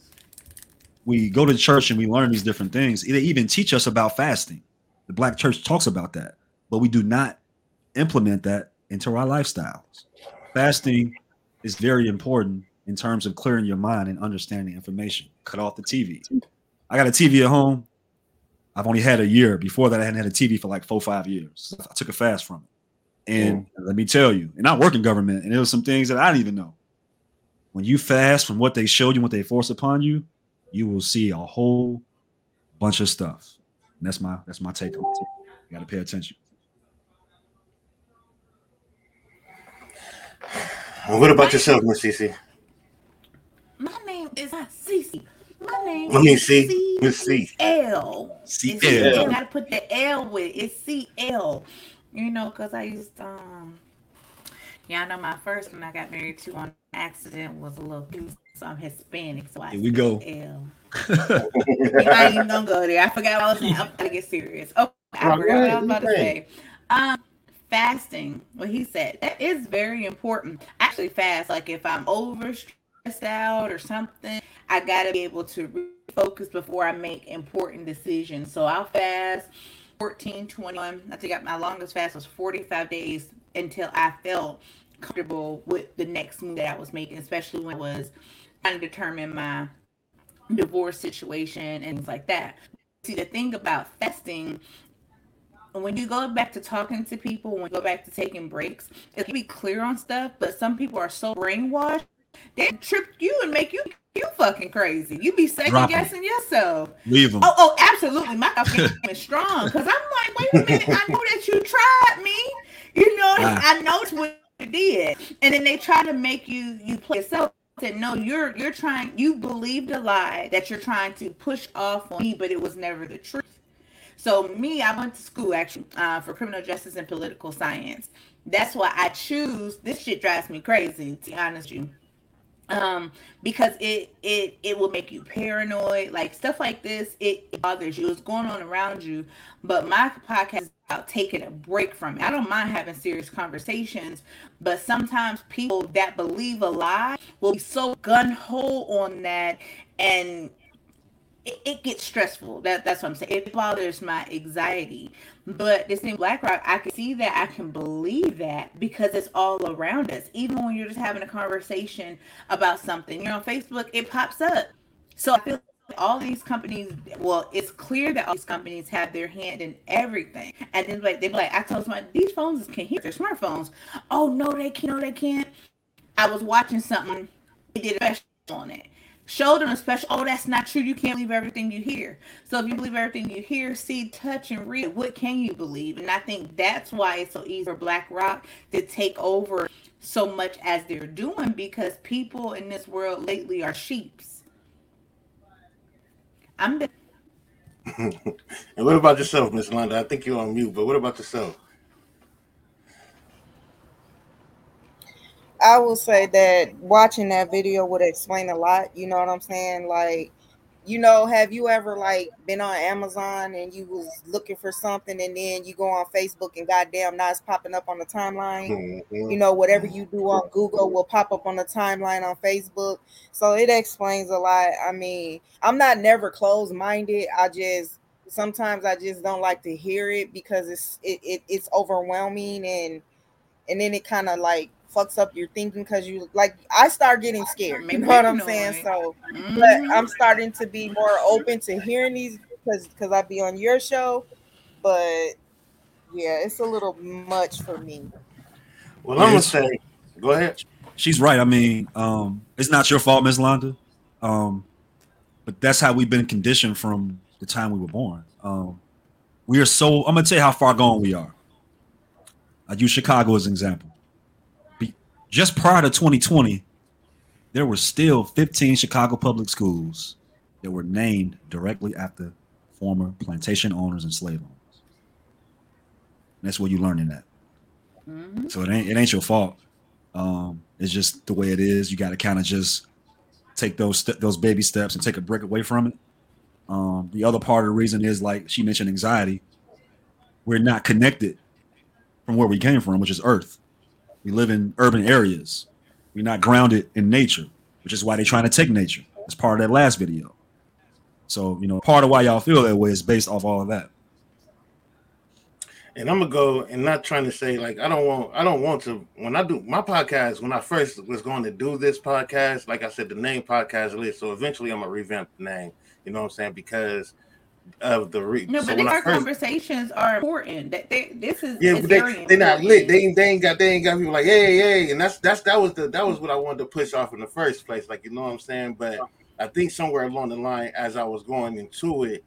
we go to church and we learn these different things. They even teach us about fasting. The black church talks about that, but we do not implement that into our lifestyles. Fasting is very important in terms of clearing your mind and understanding information. Cut off the TV. I got a TV at home. I've only had a year. Before that, I hadn't had a TV for like four, five years. I took a fast from it. And let me tell you, and I work in government, and there was some things that I didn't even know. When you fast from what they showed you, what they force upon you, you will see a whole bunch of stuff. And that's my that's my take on it. You got to pay attention. And what about yourself, Miss Cece? My name is not Cece. My name Let me is see. Miss C. L. CL. It's CL. You gotta put the L with it. It's CL. You know, because I used um, yeah, I know my first one I got married to on accident was a little piece. So I'm Hispanic, so I Here we go. L. I ain't even gonna go there. I forgot what I was saying. I'm gonna get serious. Oh, I Right, forgot what I was about to say. Um, fasting. What he said that is very important. I Actually, fast. Like if I'm over stressed out or something, I gotta be able to focus before I make important decisions. So I'll fast 14, 21. I think my longest fast was 45 days until I felt comfortable with the next move that I was making, especially when I was trying to determine my divorce situation and things like that. See, the thing about fasting, when you go back to talking to people, when you go back to taking breaks, it can be clear on stuff, but some people are so brainwashed they trip you and make you you fucking crazy. You be second guessing yourself. Leave them. Oh, oh, absolutely. My game is strong because I'm like, wait a minute. I know that you tried me. You know, ah. I know what you did, and then they try to make you you play yourself said, no, you're you're trying you believed a lie that you're trying to push off on me, but it was never the truth. So me, I went to school actually uh, for criminal justice and political science. That's why I choose this shit drives me crazy, to be honest with you. Um, because it it it will make you paranoid, like stuff like this, it, bothers you. It's going on around you. But my podcast about taking a break from it. I don't mind having serious conversations, but sometimes people that believe a lie will be so gun ho on that and it, it, gets stressful. That that's what I'm saying. It bothers my anxiety. But this thing BlackRock, I can see that, I can believe that because it's all around us. Even when you're just having a conversation about something, you know, on Facebook, it pops up. So I feel like all these companies, well, it's clear that all these companies have their hand in everything. And then like they're like, I told someone these phones can hear their smartphones. Oh no, they can't. No, they can't. I was watching something. They did a special on it. Showed them a special. Oh, that's not true. You can't believe everything you hear. So if you believe everything you hear, see, touch, and read, what can you believe? And I think that's why it's so easy for BlackRock to take over so much as they're doing because people in this world lately are sheeps I'm. and what about yourself, Miss Londa? I think you're on mute, but what about yourself? I will say that watching that video would explain a lot. You know what I'm saying? Like you know, have you ever like been on Amazon and you was looking for something and then you go on Facebook and goddamn now it's popping up on the timeline. Mm-hmm. You know, whatever you do on Google will pop up on the timeline on Facebook. So it explains a lot. I mean, I'm not never closed minded. I just sometimes I just don't like to hear it because it's it, it it's overwhelming and and then it kind of like fucks up your thinking because you like I start getting scared. You know what I'm saying? So, mm-hmm. but I'm starting to be more open to hearing these because because I be on your show, but yeah, it's a little much for me. Well, I'm gonna say, go ahead. She's right. I mean, um, it's not your fault, Miss Londa. Um, but that's how we've been conditioned from the time we were born. Um, we are so. I'm gonna tell you how far gone we are. I use Chicago as an example just prior to 2020, there were still 15 Chicago public schools that were named directly after former plantation owners and slave owners. And that's where you're learning that. Mm-hmm. So it ain't it ain't your fault. Um, it's just the way it is. You got to kind of just take those st- those baby steps and take a break away from it. Um, the other part of the reason is like she mentioned anxiety. We're not connected from where we came from, which is Earth. We live in urban areas. We're not grounded in nature, which is why they're trying to take nature. It's part of that last video. So, you know, part of why y'all feel that way is based off all of that. And I'm gonna go and not trying to say like I don't want I don't want to when I do my podcast when I first was going to do this podcast like I said the name podcast list so eventually I'm gonna revamp the name you know what I'm saying because of the reach. No, but so our conversations are important. That they, this is yeah, but they they're not lit. They, ain't they ain't got they ain't got people like hey hey, and that's that's that was the that was what I wanted to push off in the first place. Like you know what I'm saying, but I think somewhere along the line as I was going into it.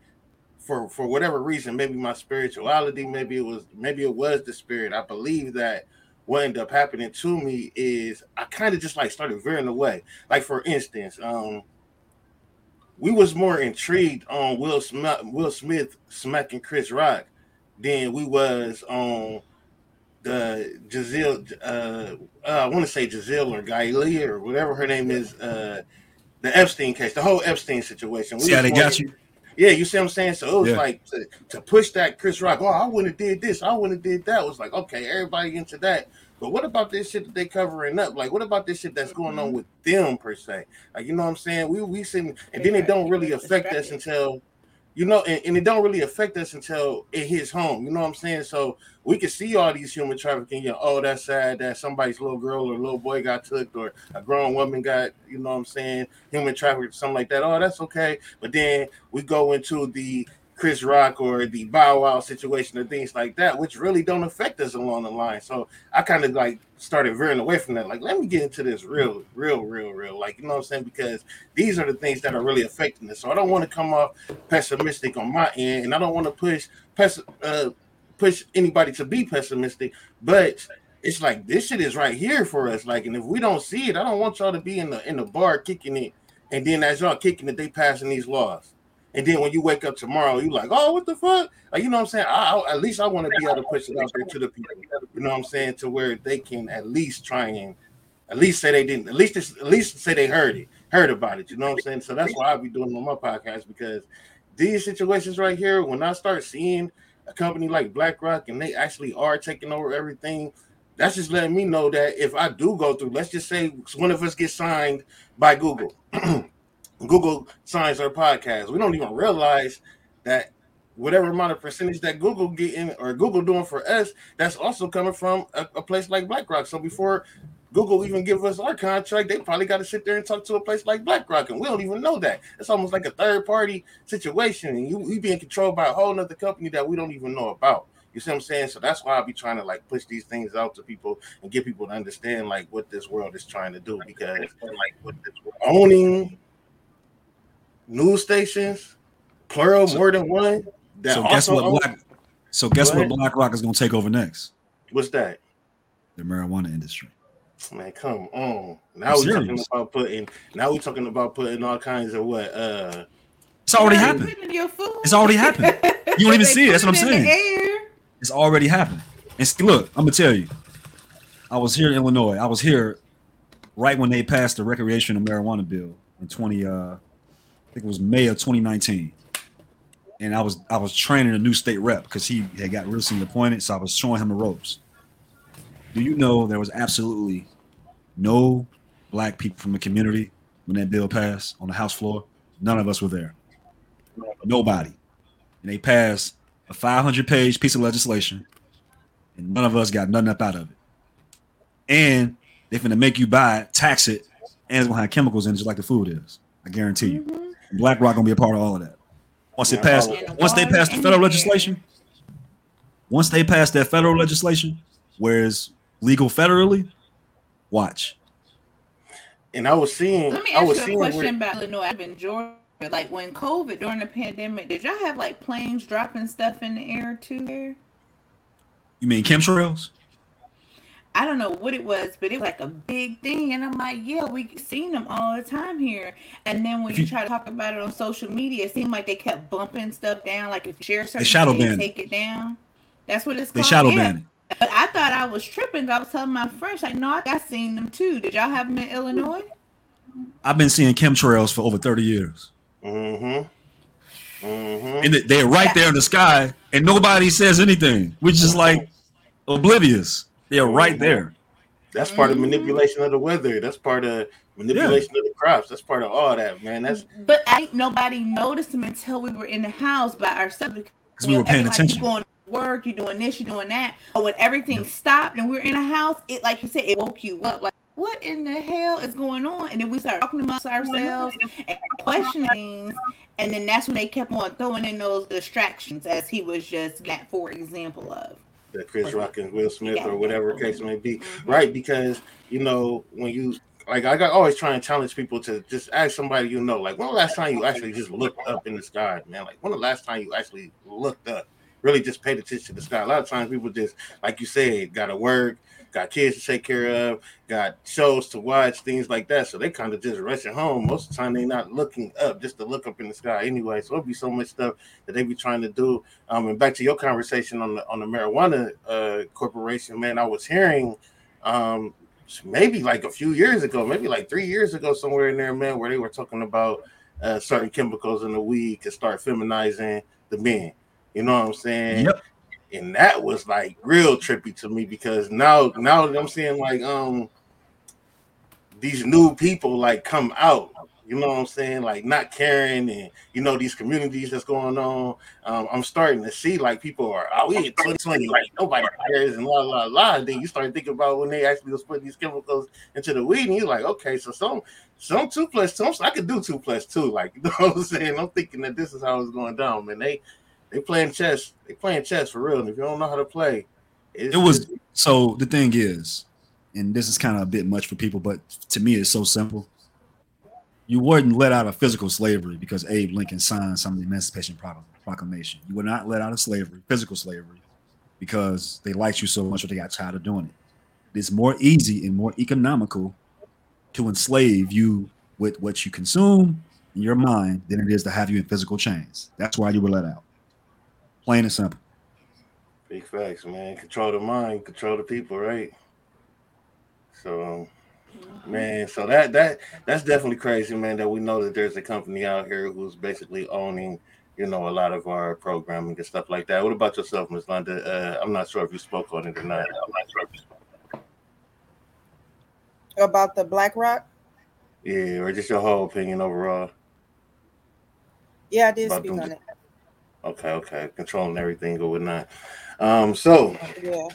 For, for whatever reason, maybe my spirituality, maybe it was maybe it was the spirit. I believe that what ended up happening to me is I kind of just like started veering away. Like for instance, um, we was more intrigued on Will Smith, Will Smith smacking Chris Rock than we was on the Giselle. Uh, uh, I want to say Giselle or Guylia or whatever her name is. Uh, the Epstein case, the whole Epstein situation. We yeah, they got you. Yeah, you see what I'm saying? So it was yeah. like to, to, push that Chris Rock. Oh, I wouldn't have did this. I wouldn't have did that. It was like okay, everybody into that. But what about this shit that they covering up? Like, what about this shit that's going on mm-hmm. with them per se? Like, you know what I'm saying? We we sitting, and then it don't really affect us until you know, and, and, it don't really affect us until it hits home. You know what I'm saying? So we can see all these human trafficking. You know, oh, that's sad that somebody's little girl or little boy got took, or a grown woman got, you know what I'm saying, human trafficking, something like that. Oh, that's okay. But then we go into the Chris Rock or the Bow Wow situation or things like that, which really don't affect us along the line. So I kind of like started veering away from that. Like, let me get into this real, real, real, real. Like, you know what I'm saying? Because these are the things that are really affecting us. So I don't want to come off pessimistic on my end, and I don't want to push pes- uh, push anybody to be pessimistic, but it's like this shit is right here for us. Like, and if we don't see it, I don't want y'all to be in the in the bar kicking it, and then as y'all kicking it, they passing these laws. And then when you wake up tomorrow, you're like, oh, what the fuck? Like, you know what I'm saying? I, I, at least I want to be able to push it out there to the people. You know what I'm saying? To where they can at least try and at least say they didn't, at least at least say they heard it, heard about it. You know what I'm saying? So that's why I be doing on my podcast because these situations right here, when I start seeing a company like BlackRock and they actually are taking over everything, that's just letting me know that if I do go through, let's just say one of us gets signed by Google. Google signs our podcast. We don't even realize that whatever amount of percentage that Google getting or Google doing for us, that's also coming from a, a place like BlackRock. So before Google even give us our contract, they probably got to sit there and talk to a place like BlackRock, and we don't even know that. It's almost like a third party situation, and you being controlled by a whole other company that we don't even know about. You see what I'm saying? So that's why I'll be trying to like push these things out to people and get people to understand like what this world is trying to do because like owning news stations, plural, so, more than one. so guess what? Black, so guess what? BlackRock is going to take over next. What's that? The marijuana industry. Man, come on. Now we're talking about putting. Now we're talking about putting all kinds of what? uh It's already happened. It's already happened. You don't even see it. That's what I'm saying. It's already happened. And see, look, I'm gonna tell you. I was here in Illinois. I was here right when they passed the recreational marijuana bill in 20 uh I think it was May of 2019. And I was I was training a new state rep because he had got recently appointed. So I was showing him the ropes. Do you know there was absolutely no black people from the community when that bill passed on the House floor? None of us were there. Nobody. And they passed a 500 page piece of legislation, and none of us got nothing up out of it. And they're going to make you buy it, tax it, and it's going to have chemicals in it just like the food is. I guarantee you. Mm-hmm. BlackRock gonna be a part of all of that. Once it passed, once they passed the federal legislation, once they pass that federal legislation, where it's legal federally, watch. And I was seeing. Let me ask you a question where, about Illinois. I've been Georgia. Like when COVID during the pandemic, did y'all have like planes dropping stuff in the air too? There. You mean chemtrails? I don't know what it was, but it was like a big thing. And I'm like, yeah, we seen them all the time here. And then when you try to talk about it on social media, it seemed like they kept bumping stuff down. Like if you share something, shadow ban take it down. That's what it's they called. shadow yeah. ban But I thought I was tripping. I was telling my friends, like, no, I seen them too. Did y'all have them in Illinois? I've been seeing chemtrails for over 30 years. Mm-hmm. Mm-hmm. And they're right there in the sky, and nobody says anything, which is like oblivious. They're right there. That's part of mm-hmm. manipulation of the weather. That's part of manipulation yeah. of the crops. That's part of all that, man. That's but ain't nobody noticed them until we were in the house by ourselves because we were paying attention. You going to work, you're doing this, you're doing that. But when everything stopped and we are in a house, it like you said, it woke you up. Like, what in the hell is going on? And then we started talking amongst ourselves and questioning. And then that's when they kept on throwing in those distractions, as he was just that for example of that Chris Rock and Will Smith or whatever case may be, mm-hmm. right? Because you know when you like, I got always trying to challenge people to just ask somebody you know, like, when the last time you actually just looked up in the sky, man? Like, when the last time you actually looked up, really just paid attention to the sky? A lot of times people just, like you said, got to work, got kids to take care of, got shows to watch, things like that. So they kind of just rushing home. Most of the time, they're not looking up just to look up in the sky anyway. So it'll be so much stuff that they be trying to do. Um, and back to your conversation on the on the marijuana uh, corporation, man, I was hearing um, maybe like a few years ago, maybe like three years ago, somewhere in there, man, where they were talking about uh, certain chemicals in the weed can start feminizing the men. You know what I'm saying? Yep and that was like real trippy to me because now now that I'm seeing like um these new people like come out you know what I'm saying? Like not caring and you know these communities that's going on. Um, I'm starting to see like people are oh we in 2020, like nobody cares and la la la. then you start thinking about when they actually was putting these chemicals into the weed, and you're like, okay, so some some two plus two, I could do two plus two. Like you know what I'm saying? I'm thinking that this is how it's going down, man. They they playing chess, they playing chess for real. And if you don't know how to play, it was so the thing is, and this is kind of a bit much for people, but to me it's so simple you wouldn't let out of physical slavery because Abe Lincoln signed some of the Emancipation Proclamation. You would not let out of slavery, physical slavery, because they liked you so much or they got tired of doing it. It's more easy and more economical to enslave you with what you consume in your mind than it is to have you in physical chains. That's why you were let out. Plain and simple. Big facts, man. Control the mind, control the people, right? So Man, so that that that's definitely crazy, man. That we know that there's a company out here who's basically owning, you know, a lot of our programming and stuff like that. What about yourself, Ms. Londa? Uh, I'm not sure if you spoke on it or not. I'm not sure if you spoke. About the BlackRock? Yeah, or just your whole opinion overall. Yeah, I did about speak on it. Okay, okay, controlling everything or whatnot. Um, so yeah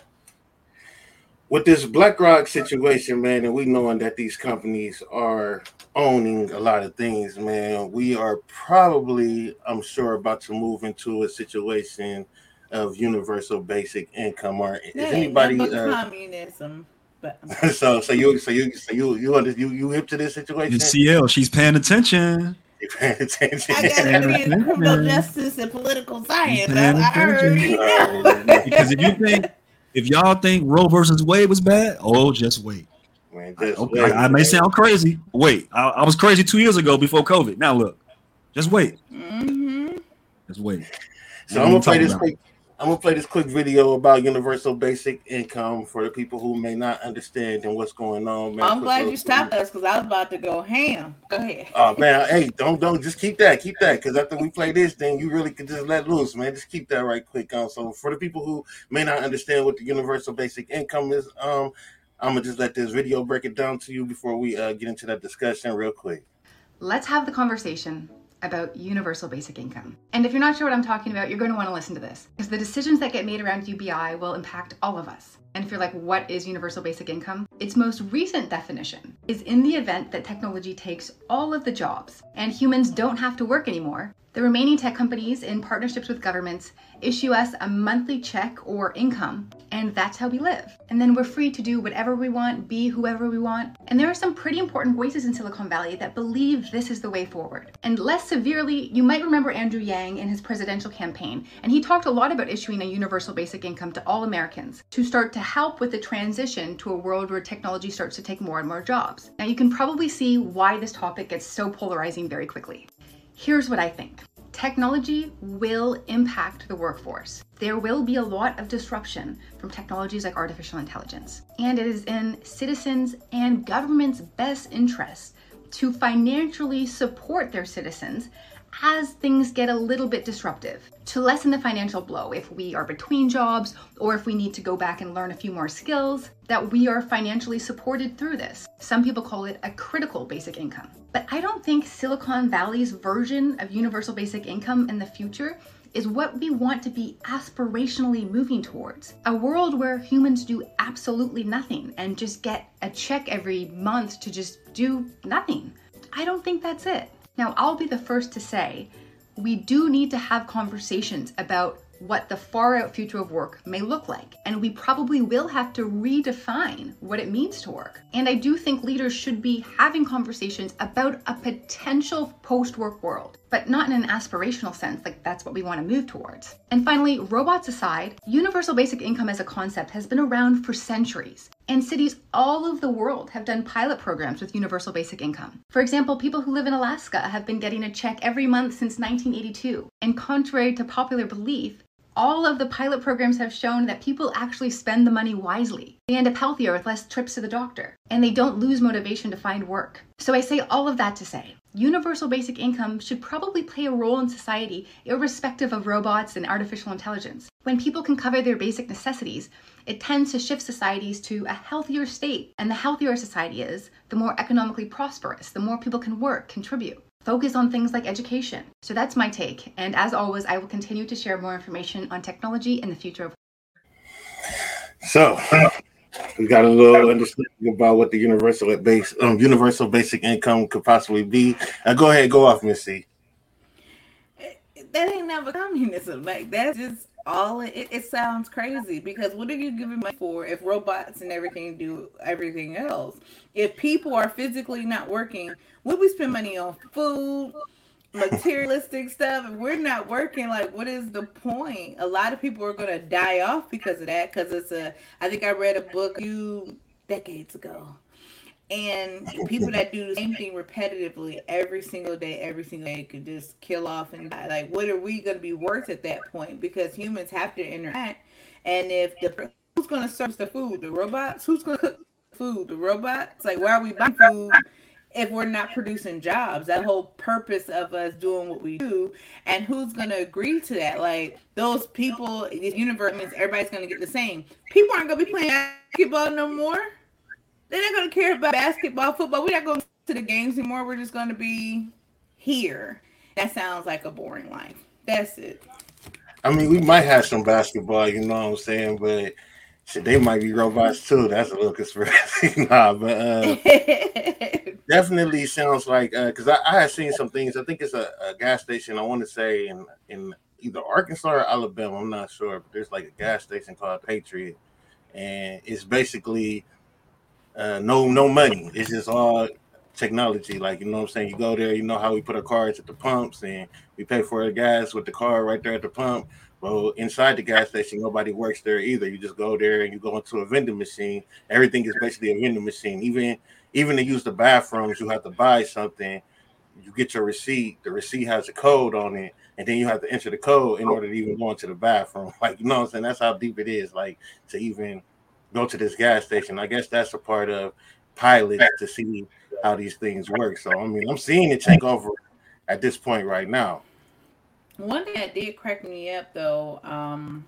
with this BlackRock situation, man, and we knowing that these companies are owning a lot of things, man, we are probably, I'm sure, about to move into a situation of universal basic income. Or is anybody uh, communism? But so, so you, so you, so you, you, under, you, you hip to this situation? CL, she's paying attention. You're paying attention. I got to be in criminal justice and political science. I, I heard. because if you think if y'all think Roe versus Wade was bad, oh, just wait. Man, just okay, wait, I, I may sound crazy. Wait, I, I, was crazy two years ago before COVID. Now look, just wait. Mm-hmm. Just wait. So I'm gonna play this quick. I'm gonna play this quick video about universal basic income for the people who may not understand and what's going on. Man, I'm glad you stopped us because I was about to go ham. Go ahead. Oh man, hey, don't don't just keep that, keep that, because after we play this, then you really could just let loose, man. Just keep that right quick. Um, so for the people who may not understand what the universal basic income is, um, I'm gonna just let this video break it down to you before we uh, get into that discussion real quick. Let's have the conversation about universal basic income. And if you're not sure what I'm talking about, you're going to want to listen to this because the decisions that get made around UBI will impact all of us. And if you're like, what is universal basic income? Its most recent definition is in the event that technology takes all of the jobs and humans don't have to work anymore, the remaining tech companies, in partnerships with governments, issue us a monthly check or income, and that's how we live. And then we're free to do whatever we want, be whoever we want. And there are some pretty important voices in Silicon Valley that believe this is the way forward. And less severely, you might remember Andrew Yang in his presidential campaign, and he talked a lot about issuing a universal basic income to all Americans to start to help with the transition to a world where technology starts to take more and more jobs. Now, you can probably see why this topic gets so polarizing very quickly. Here's what I think. Technology will impact the workforce. There will be a lot of disruption from technologies like artificial intelligence. And it is in citizens and government's best interest to financially support their citizens as things get a little bit disruptive to lessen the financial blow if we are between jobs or if we need to go back and learn a few more skills, that we are financially supported through this. Some people call it a critical basic income. But I don't think Silicon Valley's version of universal basic income in the future is what we want to be aspirationally moving towards. A world where humans do absolutely nothing and just get a check every month to just do nothing. I don't think that's it. Now, I'll be the first to say we do need to have conversations about what the far out future of work may look like. And we probably will have to redefine what it means to work. And I do think leaders should be having conversations about a potential post work world, but not in an aspirational sense, like that's what we want to move towards. And finally, robots aside, universal basic income as a concept has been around for centuries. And cities all over the world have done pilot programs with universal basic income. For example, people who live in Alaska have been getting a check every month since 1982. And contrary to popular belief, all of the pilot programs have shown that people actually spend the money wisely. They end up healthier with less trips to the doctor, and they don't lose motivation to find work. So I say all of that to say, universal basic income should probably play a role in society irrespective of robots and artificial intelligence. When people can cover their basic necessities, it tends to shift societies to a healthier state. And the healthier a society is, the more economically prosperous, the more people can work, contribute. Focus on things like education. So that's my take. And as always, I will continue to share more information on technology in the future of. So we got a little understanding about what the universal base um, universal basic income could possibly be. Now go ahead, go off, Missy. That ain't never communism. Like that's just all it, it sounds crazy because what are you giving money for if robots and everything do everything else? If people are physically not working, would we spend money on food, materialistic stuff? If we're not working, like what is the point? A lot of people are gonna die off because of that. Because it's a I think I read a book you decades ago and people that do the same thing repetitively every single day, every single day could just kill off and die. Like, what are we going to be worth at that point? Because humans have to interact. And if the who's going to serve the food, the robots, who's going to cook food, the robots? Like, why are we buying food if we're not producing jobs? That whole purpose of us doing what we do, and who's going to agree to that? Like, those people, this universe means everybody's going to get the same. People aren't going to be playing basketball no more they're not going to care about basketball, football. We're not going to the games anymore. We're just going to be here. That sounds like a boring life. That's it. I mean, we might have some basketball, you know what I'm saying, but shit, they might be robots too. That's a little conspiracy. nah, but uh, definitely sounds like because uh, I, I had seen some things. I think it's a, a gas station. I want to say in in either Arkansas or Alabama. I'm not sure, but there's like a gas station called Patriot, and it's basically uh, no no money. It's just all technology. Like you know what I'm saying. You go there, you know how we put our cards at the pumps, and we pay for the gas with the car right there at the pump. Well, inside the gas station, nobody works there either. You just go there and you go into a vending machine. Everything is basically a vending machine. Even even to use the bathrooms, you have to buy something. You get your receipt. The receipt has a code on it, and then you have to enter the code in order to even go into the bathroom. Like you know what I'm saying. That's how deep it is. Like to even go to this gas station. I guess that's a part of pilot to see how these things work. So I mean, I'm seeing it take over at this point right now. One thing that did crack me up though, um,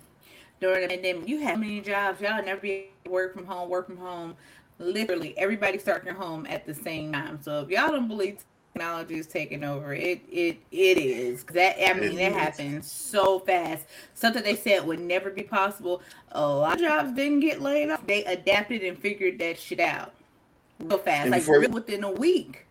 during the pandemic, you had many jobs, y'all never be work from home, work from home. Literally, everybody starting home at the same time. So if y'all don't believe technology is taking over. It it it is that I mean that happens so fast. Something they said would never be possible. A lot of jobs didn't get laid off. They adapted and figured that shit out real fast, and like before, within a week.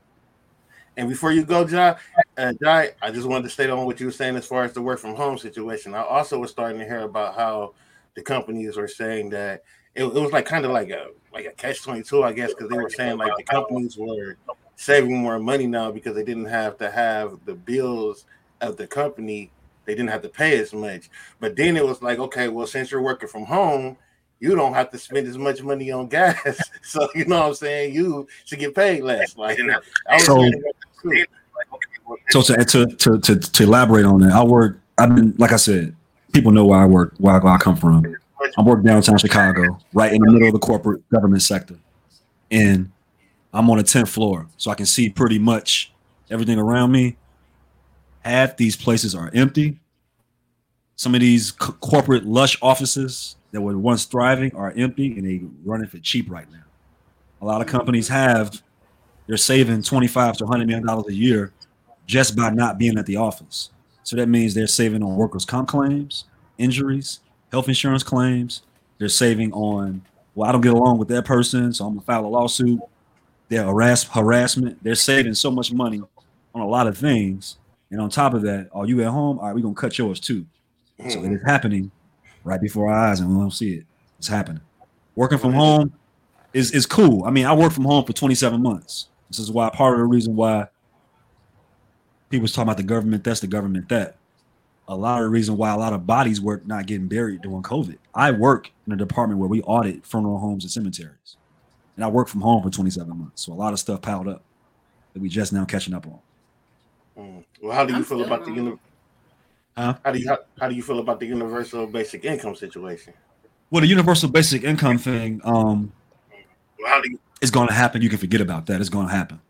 And before you go, John, uh, Jai, I just wanted to state on what you were saying as far as the work from home situation. I also was starting to hear about how the companies were saying that it, it was like kind of like a like a catch twenty two, I guess, because they were saying like the companies were saving more money now because they didn't have to have the bills of the company. They didn't have to pay as much. But then it was like, okay, well, since you're working from home, you don't have to spend as much money on gas. so you know what I'm saying? You should get paid less. Like so, so to, to to to to elaborate on that, I work. I've been like I said, people know where I work, where I, where I come from. I work downtown Chicago, right in the middle of the corporate government sector, and I'm on a 10th floor, so I can see pretty much everything around me. Half these places are empty. Some of these c- corporate lush offices that were once thriving are empty and they're running for cheap right now. A lot of companies have they're saving 25 to 100 million dollars a year just by not being at the office. So that means they're saving on workers' comp claims, injuries, health insurance claims. They're saving on, well, I don't get along with that person, so I'm gonna file a lawsuit their harass harassment. They're saving so much money on a lot of things. And on top of that, are you at home? All right, we're gonna cut yours too. Mm-hmm. So it is happening right before our eyes, and we don't see it. It's happening. Working from home is is cool. I mean, I worked from home for 27 months. This is why part of the reason why people was talking about the government that's the government that. A lot of the reason why a lot of bodies were not getting buried during COVID. I work in a department where we audit funeral homes and cemeteries and I worked from home for 27 months, so a lot of stuff piled up that we just now catching up on. Mm. Well, how do you I'm feel about the uni- huh? How do you how, how do you feel about the universal basic income situation? Well, the universal basic income thing, um, well, how do you- it's going to happen. You can forget about that. It's going to happen.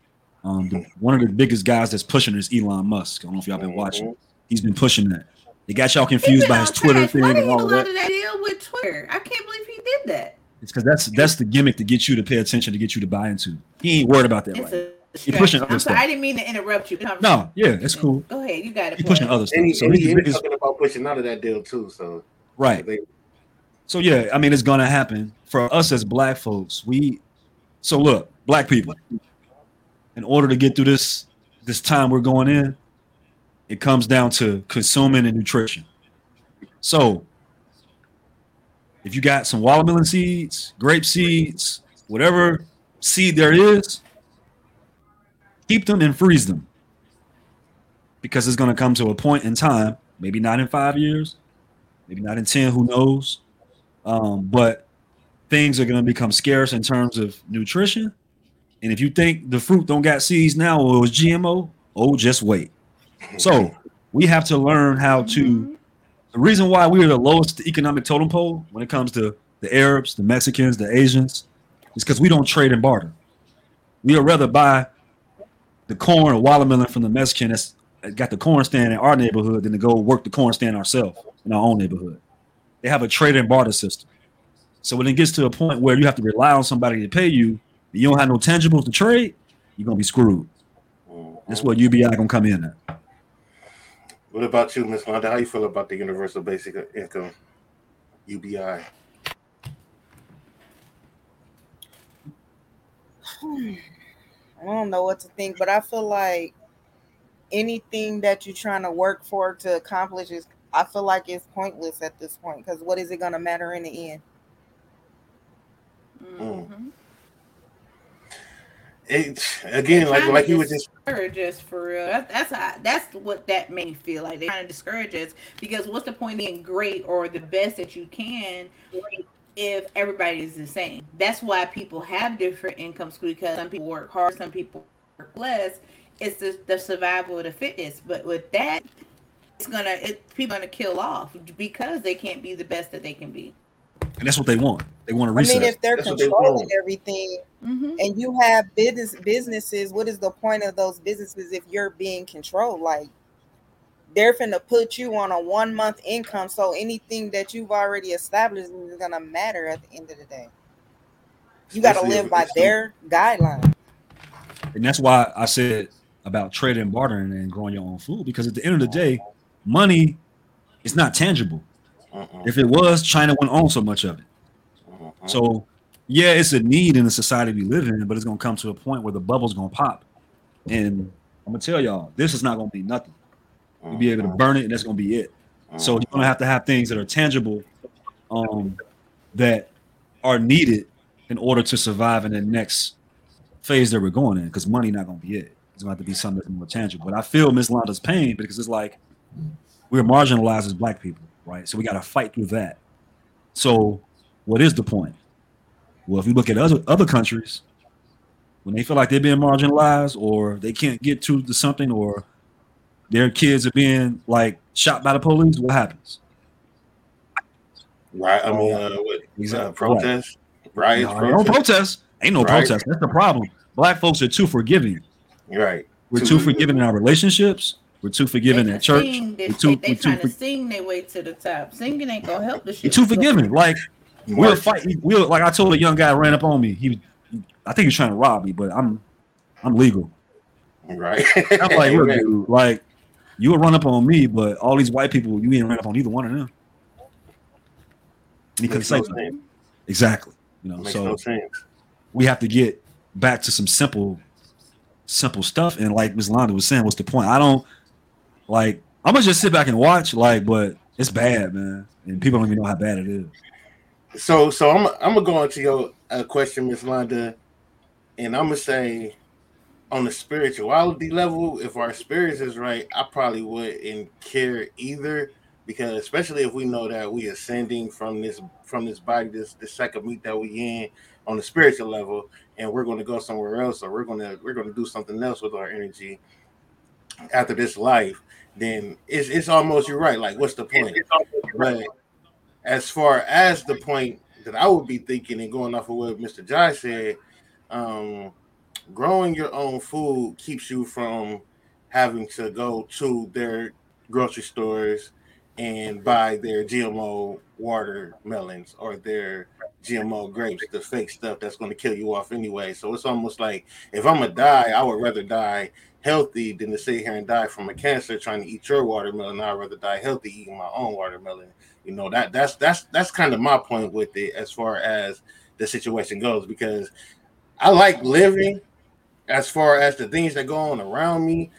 Um, the, one of the biggest guys that's pushing is Elon Musk. I don't know if y'all been watching. Mm-hmm. He's been pushing that. They got y'all confused by his Twitter thing Why and did he all of that. that deal with Twitter? I can't believe he did that. It's because that's that's the gimmick to get you to pay attention to get you to buy into. He ain't worried about that It's right. a He pushing other I'm sorry, I didn't mean to interrupt you. No, yeah, it's cool. Go ahead, you got it. He pushing other stuff. And he, So and he's he, the and he's talking about pushing out of that deal too. So right. So yeah, I mean, it's gonna happen for us as black folks. We so look, black people. In order to get through this this time we're going in, it comes down to consuming and nutrition. So if you got some watermelon seeds, grape seeds, whatever seed there is, keep them and freeze them. Because it's gonna come to a point in time, maybe not in five years, maybe not in 10, who knows? Um, but things are going to become scarce in terms of nutrition. And if you think the fruit don't got seeds now or it was GMO, oh, just wait. So we have to learn how to. The reason why we are the lowest economic totem pole when it comes to the Arabs, the Mexicans, the Asians, is because we don't trade and barter. We would rather buy the corn or watermelon from the Mexican that's got the corn stand in our neighborhood than to go work the corn stand ourselves in our own neighborhood. They have a trade and barter system. So when it gets to a point where you have to rely on somebody to pay you, and you don't have no tangibles to trade, you're gonna be screwed. That's what UBI gonna come in at. What about you, Miss Londa? How you feel about the universal basic income, UBI? I don't know what to think, but I feel like anything that you're trying to work for to accomplish is, I feel like it's pointless at this point because what is it going to matter in the end? Mm-hmm. It again, like like you was just discourage us for real. That's that's how, that's what that made me feel like. They kind of to discourage us because what's the point of being great or the best that you can if everybody is the same? That's why people have different incomes because some people work hard, some people work less. It's the, the survival of the fittest. But with that, it's gonna it, people gonna kill off because they can't be the best that they can be. And that's what they want. They want to reset. I mean, if they're That's what they controlling everything Mm-hmm. and you have business businesses, what is the point of those businesses if you're being controlled? Like they're finna put you on a one month income, so anything that you've already established is gonna matter at the end of the day. You got to Especially live by their guidelines. And that's why I said about trading and bartering and growing your own food because at the end of the day, money is not tangible. If it was, China wouldn't own so much of it. So, yeah, it's a need in the society we live in, but it's gonna come to a point where the bubble's gonna pop. And I'm gonna tell y'all, this is not gonna be nothing. You'll be able to burn it, and that's gonna be it. So you're gonna have to have things that are tangible, um, that are needed in order to survive in the next phase that we're going in. Because money not gonna be it. It's gonna have to be something that's more tangible. But I feel Miss Londa's pain because it's like we're marginalized as black people, right? So we got to fight through that. So, what is the point? Well, if you look at other other countries, when they feel like they're being marginalized or they can't get to the something or their kids are being like shot by the police, what happens? right. I mean, uh, what Exactly. uh, protest, riots, No, no protest. Ain't no Right. protest. That's the problem. Black folks are too forgiving. Right. We're Too- too forgiving in our relationships. We're too forgiving at church. Sing, they, We're too, they, they we're too, trying to for- sing their way to the top. Singing ain't gonna help the we're shit. too forgiving. Like we'll fight. We'll like I told a young guy ran up on me. He, I think he was trying to rob me, but I'm, I'm legal. Right. I'm like, look, dude, like you would run up on me, but all these white people, you ain't run up on either one of them. And he couldn't say no. Exactly. You know, so no we have to get back to some simple, simple stuff. And like Ms. Londa was saying, what's the point? I don't like. I'm gonna just sit back and watch, like, but it's bad, man, and people don't even know how bad it is. So, so I'm I'm gonna go into your uh, question, Miss Londa, and I'm gonna say, on the spirituality level, if our spirits is right, I probably wouldn't care either, because especially if we know that we ascending from this from this body, this this second meat that we in on the spiritual level, and we're gonna go somewhere else, or we're gonna we're gonna do something else with our energy after this life, then it's it's almost you're right. Like, what's the point? But as far as the point that I would be thinking and going off of what Mr. Josh said, um, growing your own food keeps you from having to go to their grocery stores and buy their GMO watermelons or their GMO grapes, the fake stuff that's going to kill you off anyway. So it's almost like if I'm gonna die, I would rather die healthy than to sit here and die from a cancer trying to eat your watermelon. I'd rather die healthy eating my own watermelon. You know that that's that's that's kind of my point with it as far as the situation goes because I like living as far as the things that go on around me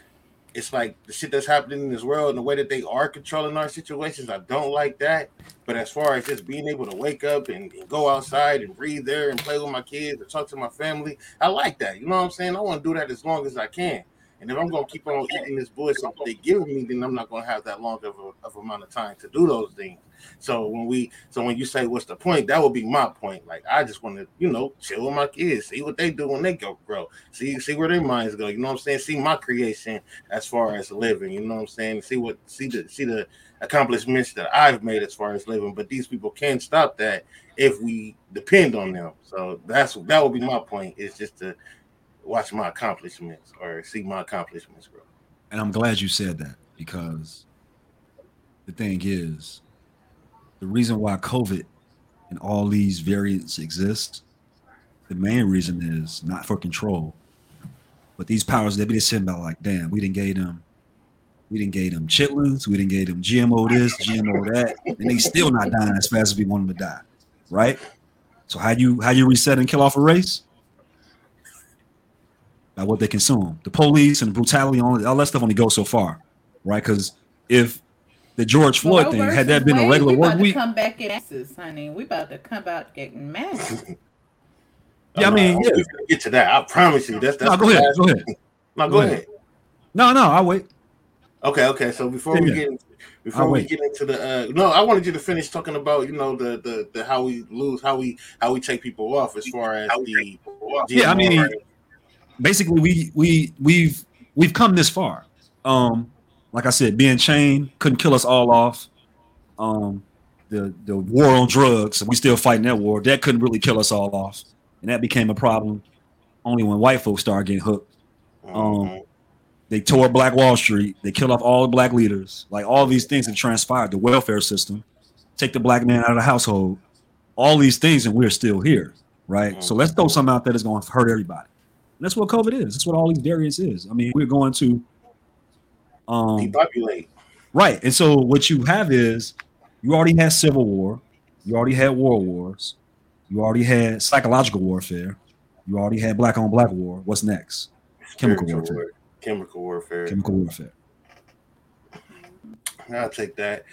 it's like the shit that's happening in this world and the way that they are controlling our situations. I don't like that. But as far as just being able to wake up and, and, go outside and breathe there and play with my kids or talk to my family, I like that. You know what I'm saying? I want to do that as long as I can. And if I'm gonna keep on eating this bullshit they give me, then I'm not gonna have that long of a of amount of time to do those things. So when we so when you say what's the point, that would be my point. Like I just want to, you know, chill with my kids, see what they do when they go grow, see see where their minds go. You know what I'm saying? See my creation as far as living. You know what I'm saying? See what see the see the accomplishments that I've made as far as living. But these people can't stop that if we depend on them. So that's that would be my point. Is just to watch my accomplishments or see my accomplishments grow. And I'm glad you said that because the thing is, the reason why COVID and all these variants exist, the main reason is not for control. But these powers, they be sitting about like, damn, we didn't gave them, we didn't gave them chitlins, we didn't gave them GMO this, GMO that, and they still not dying as fast as we want them to die, right? So how do you how you reset and kill off a race? by what they consume. The police and the brutality, on all that stuff only goes so far, right? Because if the George Floyd well, thing had that been a regular work week, come back in masses, honey. We about to come out getting mad. yeah, I mean, yeah. We're gonna get to that. I promise you. That's that's. No, go ahead. Go ahead. No, go, go ahead. ahead. No, no, I'll wait. Okay, okay. So before yeah. we get before I'll we wait. get into the uh, no, I wanted you to finish talking about you know the the, the how we lose, how we how we take people off as far as the yeah. I mean, basically we we we've we've come this far. Um, like I said, being chained couldn't kill us all off. Um, the the war on drugs, we still fighting that war. That couldn't really kill us all off, and that became a problem only when white folks started getting hooked. Um, mm-hmm. they tore Black Wall Street. They killed off all the black leaders. Like all these things have transpired. The welfare system, take the black man out of the household. All these things, and we're still here, right? Mm-hmm. So let's throw something out there that's going to hurt everybody that's what COVID is. That's what all these variants is. I mean, we're going to um depopulate. Right. And so what you have is you already had civil war, you already had world wars, you already had psychological warfare, you already had black on black war. What's next? Chemical warfare. War. Chemical warfare. Chemical warfare. I'll take that.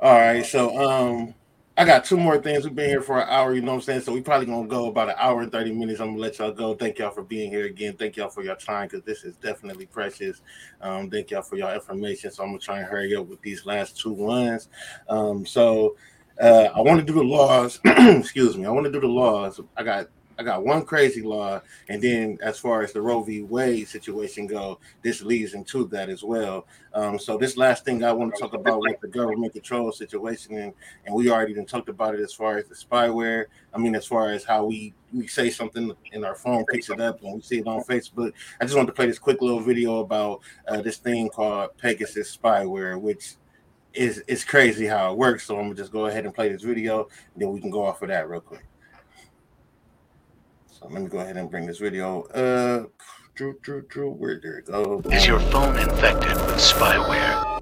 All right. So um I got two more things. We've been here for an hour, you know what I'm saying? So we probably gonna go about an hour and 30 minutes. I'm gonna let y'all go. Thank y'all for being here again. Thank y'all for your time because this is definitely precious. Um, thank y'all for your information. So I'm gonna try and hurry up with these last two ones. Um, so uh, I want to do the laws. Excuse me. I want to do the laws. I got I got one crazy law, and then as far as the Roe v. Wade situation go, this leads into that as well. Um, so this last thing I want to talk about with the government control situation, and, and we already done talked about it as far as the spyware. I mean, as far as how we we say something in our phone picks it up and we see it on Facebook. I just want to play this quick little video about uh, this thing called Pegasus spyware, which is is crazy how it works. So I'm gonna just go ahead and play this video, and then we can go off of that real quick. So let me go ahead and bring this video up. Drew, Drew, Drew, where did it go? Is your phone infected with spyware?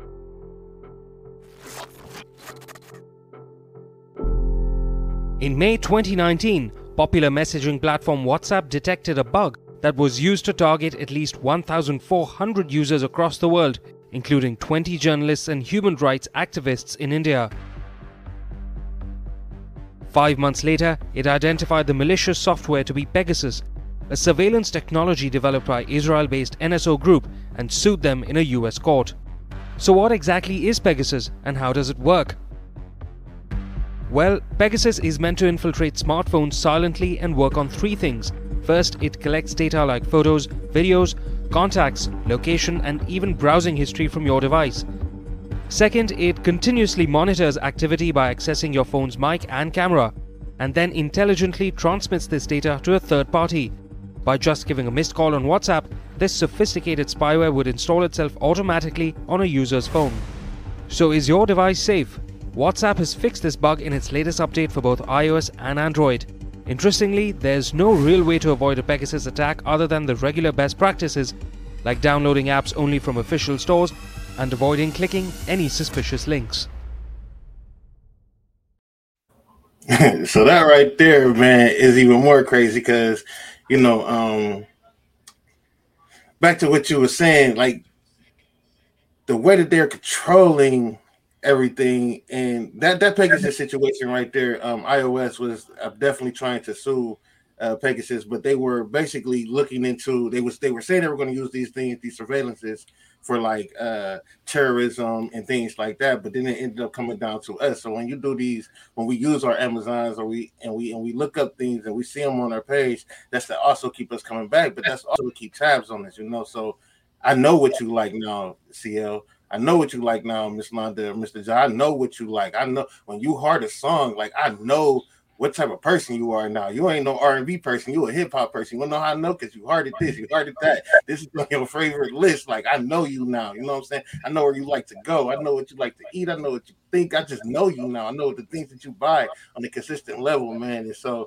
In May 2019, popular messaging platform WhatsApp detected a bug that was used to target at least 1,400 users across the world, including 20 journalists and human rights activists in India. Five months later, it identified the malicious software to be Pegasus, a surveillance technology developed by Israel based NSO Group, and sued them in a US court. So, what exactly is Pegasus and how does it work? Well, Pegasus is meant to infiltrate smartphones silently and work on three things. First, it collects data like photos, videos, contacts, location, and even browsing history from your device. Second, it continuously monitors activity by accessing your phone's mic and camera, and then intelligently transmits this data to a third party. By just giving a missed call on WhatsApp, this sophisticated spyware would install itself automatically on a user's phone. So, is your device safe? WhatsApp has fixed this bug in its latest update for both iOS and Android. Interestingly, there's no real way to avoid a Pegasus attack other than the regular best practices, like downloading apps only from official stores and avoiding clicking any suspicious links. so that right there, man, is even more crazy because, you know, um, back to what you were saying, like the way that they're controlling everything, and that that Pegasus situation right there, um, iOS was uh, definitely trying to sue uh, Pegasus, but they were basically looking into they was they were saying they were going to use these things, these surveillances for like uh terrorism and things like that but then it ended up coming down to us so when you do these when we use our amazons or we and we and we look up things and we see them on our page that's to also keep us coming back but that's also to keep tabs on us you know so i know what you like now cl I know what you like now, Miss Londa, Mr. John. I know what you like. I know when you heard a song, like I know what type of person you are now. You ain't no R and B person. You a hip hop person. You know how I know? Cause you heard it this, you heard it that. This is on your favorite list. Like I know you now. You know what I'm saying? I know where you like to go. I know what you like to eat. I know what you think. I just know you now. I know the things that you buy on a consistent level, man. And so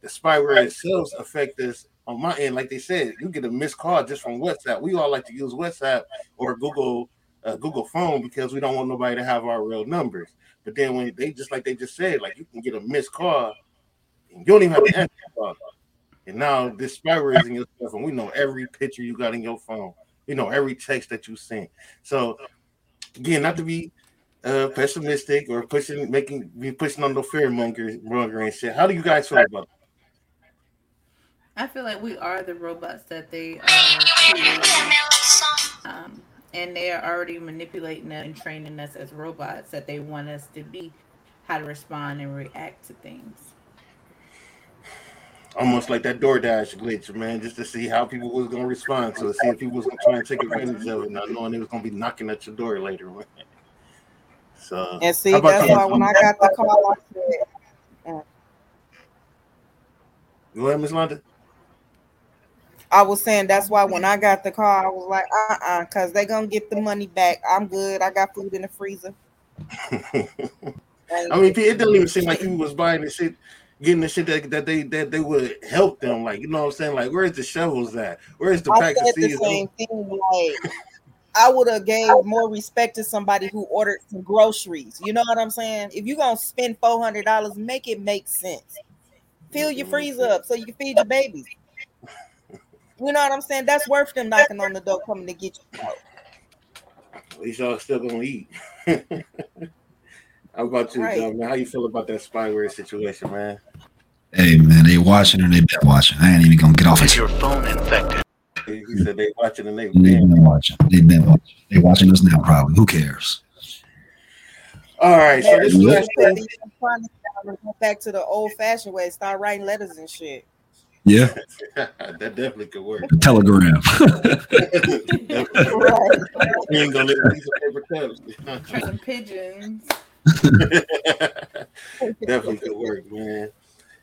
the spyware itself affect us on my end. Like they said, you get a missed call just from WhatsApp. We all like to use WhatsApp or Google uh, Google phone because we don't want nobody to have our real numbers. But then when they just like they just said, like you can get a missed call, and you don't even have to answer the call. And now this spyware is in your stuff, and we know every picture you got in your phone. We know every text that you sent. So again, not to be uh, pessimistic or pushing, making be pushing on the fear monger, monger and shit. How do you guys feel about? That? I feel like we are the robots that they are. Um, and they are already manipulating us and training us as robots that they want us to be, how to respond and react to things. Almost like that DoorDash glitch, man, just to see how people was gonna respond to it, see if people was gonna try and take advantage of it, not knowing they was gonna be knocking at your door later. Man. So and see, that's why when I got the call, I said, Go ahead, Miss Londa. I was saying that's why when I got the car, I was like, uh uh-uh, uh, because they're gonna get the money back. I'm good. I got food in the freezer. I mean, it doesn't even seem like people was buying the shit, getting the shit that, that they that they would help them. Like, you know what I'm saying? Like, where's the shovels at? Where's the pack I said the same thing. Like, I would have gave more respect to somebody who ordered some groceries. You know what I'm saying? If you're gonna spend four hundred dollars, make it make sense. Fill your freezer up so you can feed your babies. You know what I'm saying? That's worth them knocking on the door coming to get you. At least y'all still gonna eat. How about you, right. John, man? How you feel about that spyware situation, man? Hey man, they watching or they been watching. I ain't even gonna get off it. Your phone infected. He said they watching and they been, been watching. They been watching. They watching us now, probably. Who cares? All right, so this last thing. Back to the old fashioned way, start writing letters and shit. Yeah. that definitely could work. Telegram. you ain't gonna let piece of paper cups. Some pigeons. definitely could work, man.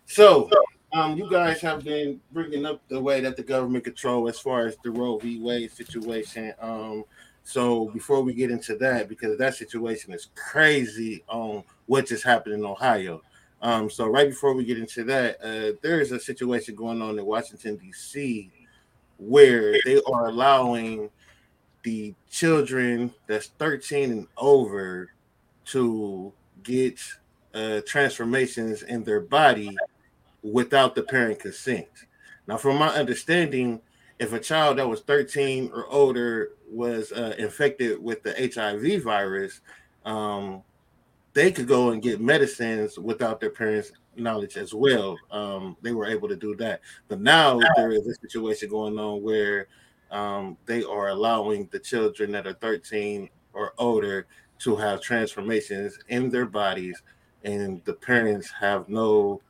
So, um, you guys have been bringing up the way that the government control as far as the Roe v. Wade situation. Um, so before we get into that, because that situation is crazy on what just happened in Ohio. Um, so right before we get into that, uh, there is a situation going on in Washington D.C. where they are allowing the children that's 13 and over to get uh, transformations in their body without the parent consent. Now, from my understanding, if a child that was 13 or older was uh, infected with the HIV virus, um, they could go and get medicines without their parents' knowledge as well. Um, they were able to do that. But now there is a situation going on where um, they are allowing the children that are 13 or older to have transformations in their bodies, and the parents have no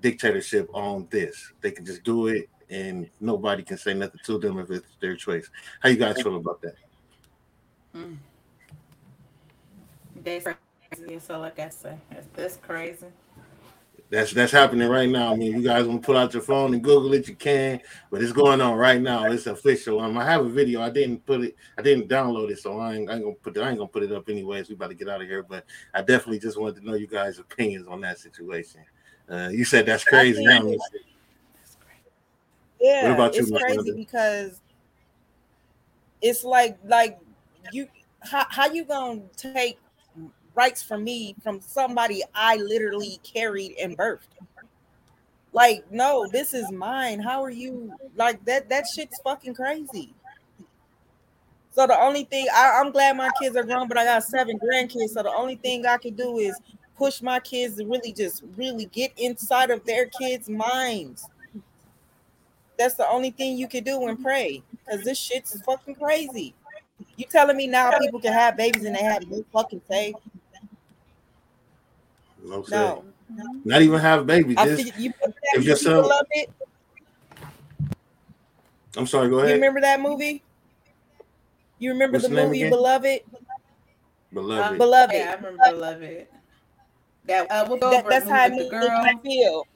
dictatorship on this. They can just do it, and nobody can say nothing to them if it's their choice. How you guys feel about that? Mm crazy. So like I say, it's this crazy. That's that's happening right now. I mean, you guys want to pull out your phone and Google it, you can, but it's going on right now. It's official. Um, I have a video. I didn't put it, I didn't download it, so I ain't, I ain't gonna put it, I ain't gonna put it up anyways. We about to get out of here, but I definitely just wanted to know you guys' opinions on that situation. Uh, you said that's crazy. I huh? Yeah, What about you, it's crazy Linda? because it's like like you how how you gonna take rights for me from somebody I literally carried and birthed? Like, no, this is mine. How are you like that? That shit's fucking crazy. So the only thing I, I'm glad my kids are grown, but I got seven grandkids. So the only thing I can do is push my kids to really just really get inside of their kids' minds. That's the only thing you can do and pray. Because this shit's fucking crazy. You telling me now people can have babies and they have no fucking say? No, say. No. Not even have babies. I Just, think you, if you your son, love it. I'm sorry. Go ahead. You ahead. remember that movie? You remember What's the the movie again? Beloved? Beloved. Beloved. Yeah, I remember Beloved. That uh, Whoopi That, Goldberg that's how it with the made girl. me feel.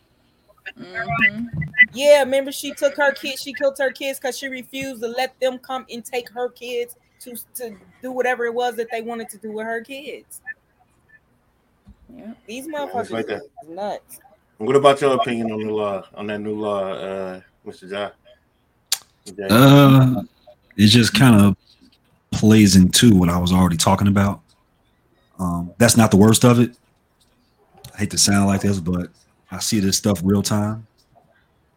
Mhm. Yeah, remember she took her kids, she killed her kids because she refused to let them come and take her kids to, to do whatever it was that they wanted to do with her kids. Yeah. These it's motherfuckers like that. is nuts. What about your opinion on the law, on that new law, uh, Mr. John? Okay. Uh, it just kind of plays into what I was already talking about. Um, that's not the worst of it. I hate to sound like this, but I see this stuff real time.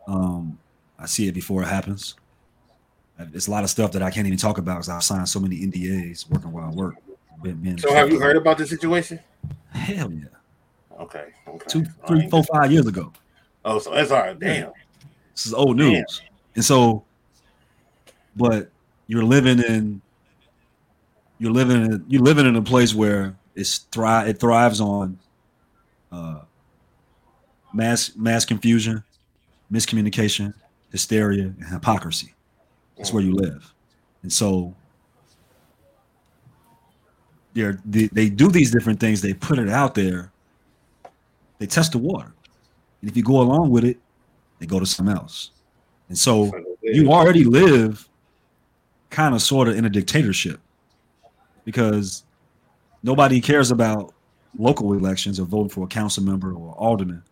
Um, I see it before it happens. It's a lot of stuff that I can't even talk about because I've signed so many NDAs working while I work. Been- been- so have you heard about the situation? Hell yeah. Okay. Okay. Two, All three, right. four, five years ago. Oh, so that's all right. Damn. This is old Damn. news. And so, but you're living in you're living in you're living in a place where it's thrive it thrives on uh mass mass confusion, miscommunication, hysteria, and hypocrisy. That's where you live. And so they're, they do these different things, they put it out there, they test the water. And if you go along with it, they go to something else. And so you already live kind of sort of in a dictatorship because nobody cares about local elections or voting for a council member or alderman.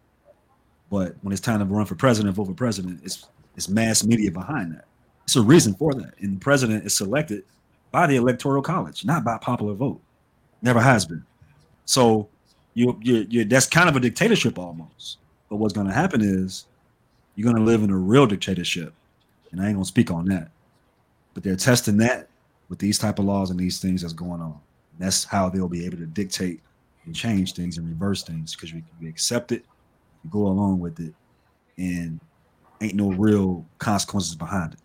But when it's time to run for president, vote for president, it's it's mass media behind that. It's a reason for that. And the president is selected by the electoral college, not by popular vote. Never has been. So you you you that's kind of a dictatorship almost. But what's going to happen is you're going to live in a real dictatorship, and I ain't going to speak on that. But they're testing that with these type of laws and these things that's going on. That's how they'll be able to dictate and change things and reverse things because we, we accept it, we go along with it, and ain't no real consequences behind it.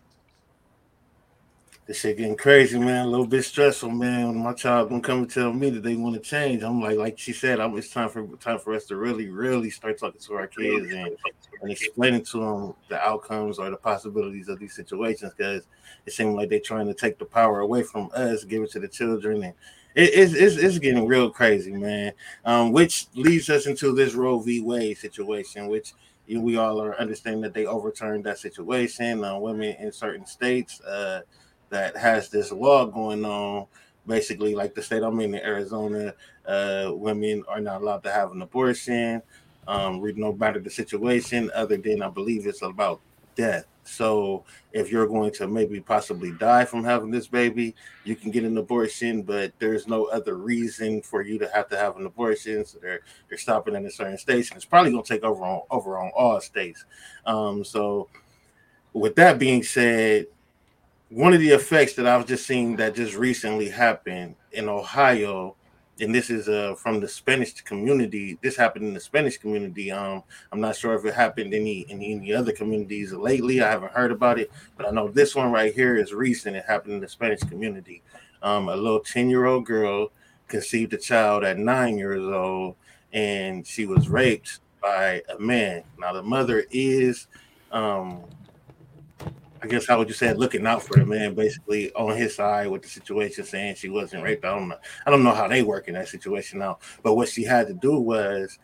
This shit getting crazy, man. A little bit stressful, man. When my child gonna come and tell me that they want to change, I'm like, like she said, I'm, it's time for time for us to really, really start talking to our kids and, and explaining to them the outcomes or the possibilities of these situations. Because it seems like they're trying to take the power away from us, give it to the children, and it, it's, it's it's getting real crazy, man. Um, which leads us into this Roe v. Wade situation, which we all are understanding that they overturned that situation. Uh, women in certain states. Uh, that has this law going on. Basically, like the state I'm in, in Arizona, uh, women are not allowed to have an abortion. Um, no matter the situation, other than I believe it's about death. So if you're going to maybe possibly die from having this baby, you can get an abortion, but there's no other reason for you to have to have an abortion. So they're they're stopping at a certain station. It's probably gonna take over on over on all states. Um, so with that being said, one of the effects that I've just seen that just recently happened in Ohio, and this is uh from the Spanish community. This happened in the Spanish community. Um, I'm not sure if it happened any in any other communities lately. I haven't heard about it, but I know this one right here is recent. It happened in the Spanish community. Um, a little 10 year old girl conceived a child at nine years old, and she was raped by a man. Now the mother is um I guess how would you say it, looking out for the man, basically on his side with the situation, saying she wasn't raped. I don't know. I don't know how they work in that situation now. But what she had to do was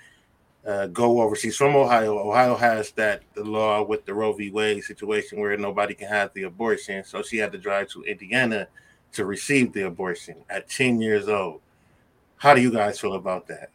uh, go overseas from Ohio. Ohio has that the law with the Roe v. Wade situation where nobody can have the abortion, so she had to drive to Indiana to receive the abortion at 10 years old. How do you guys feel about that?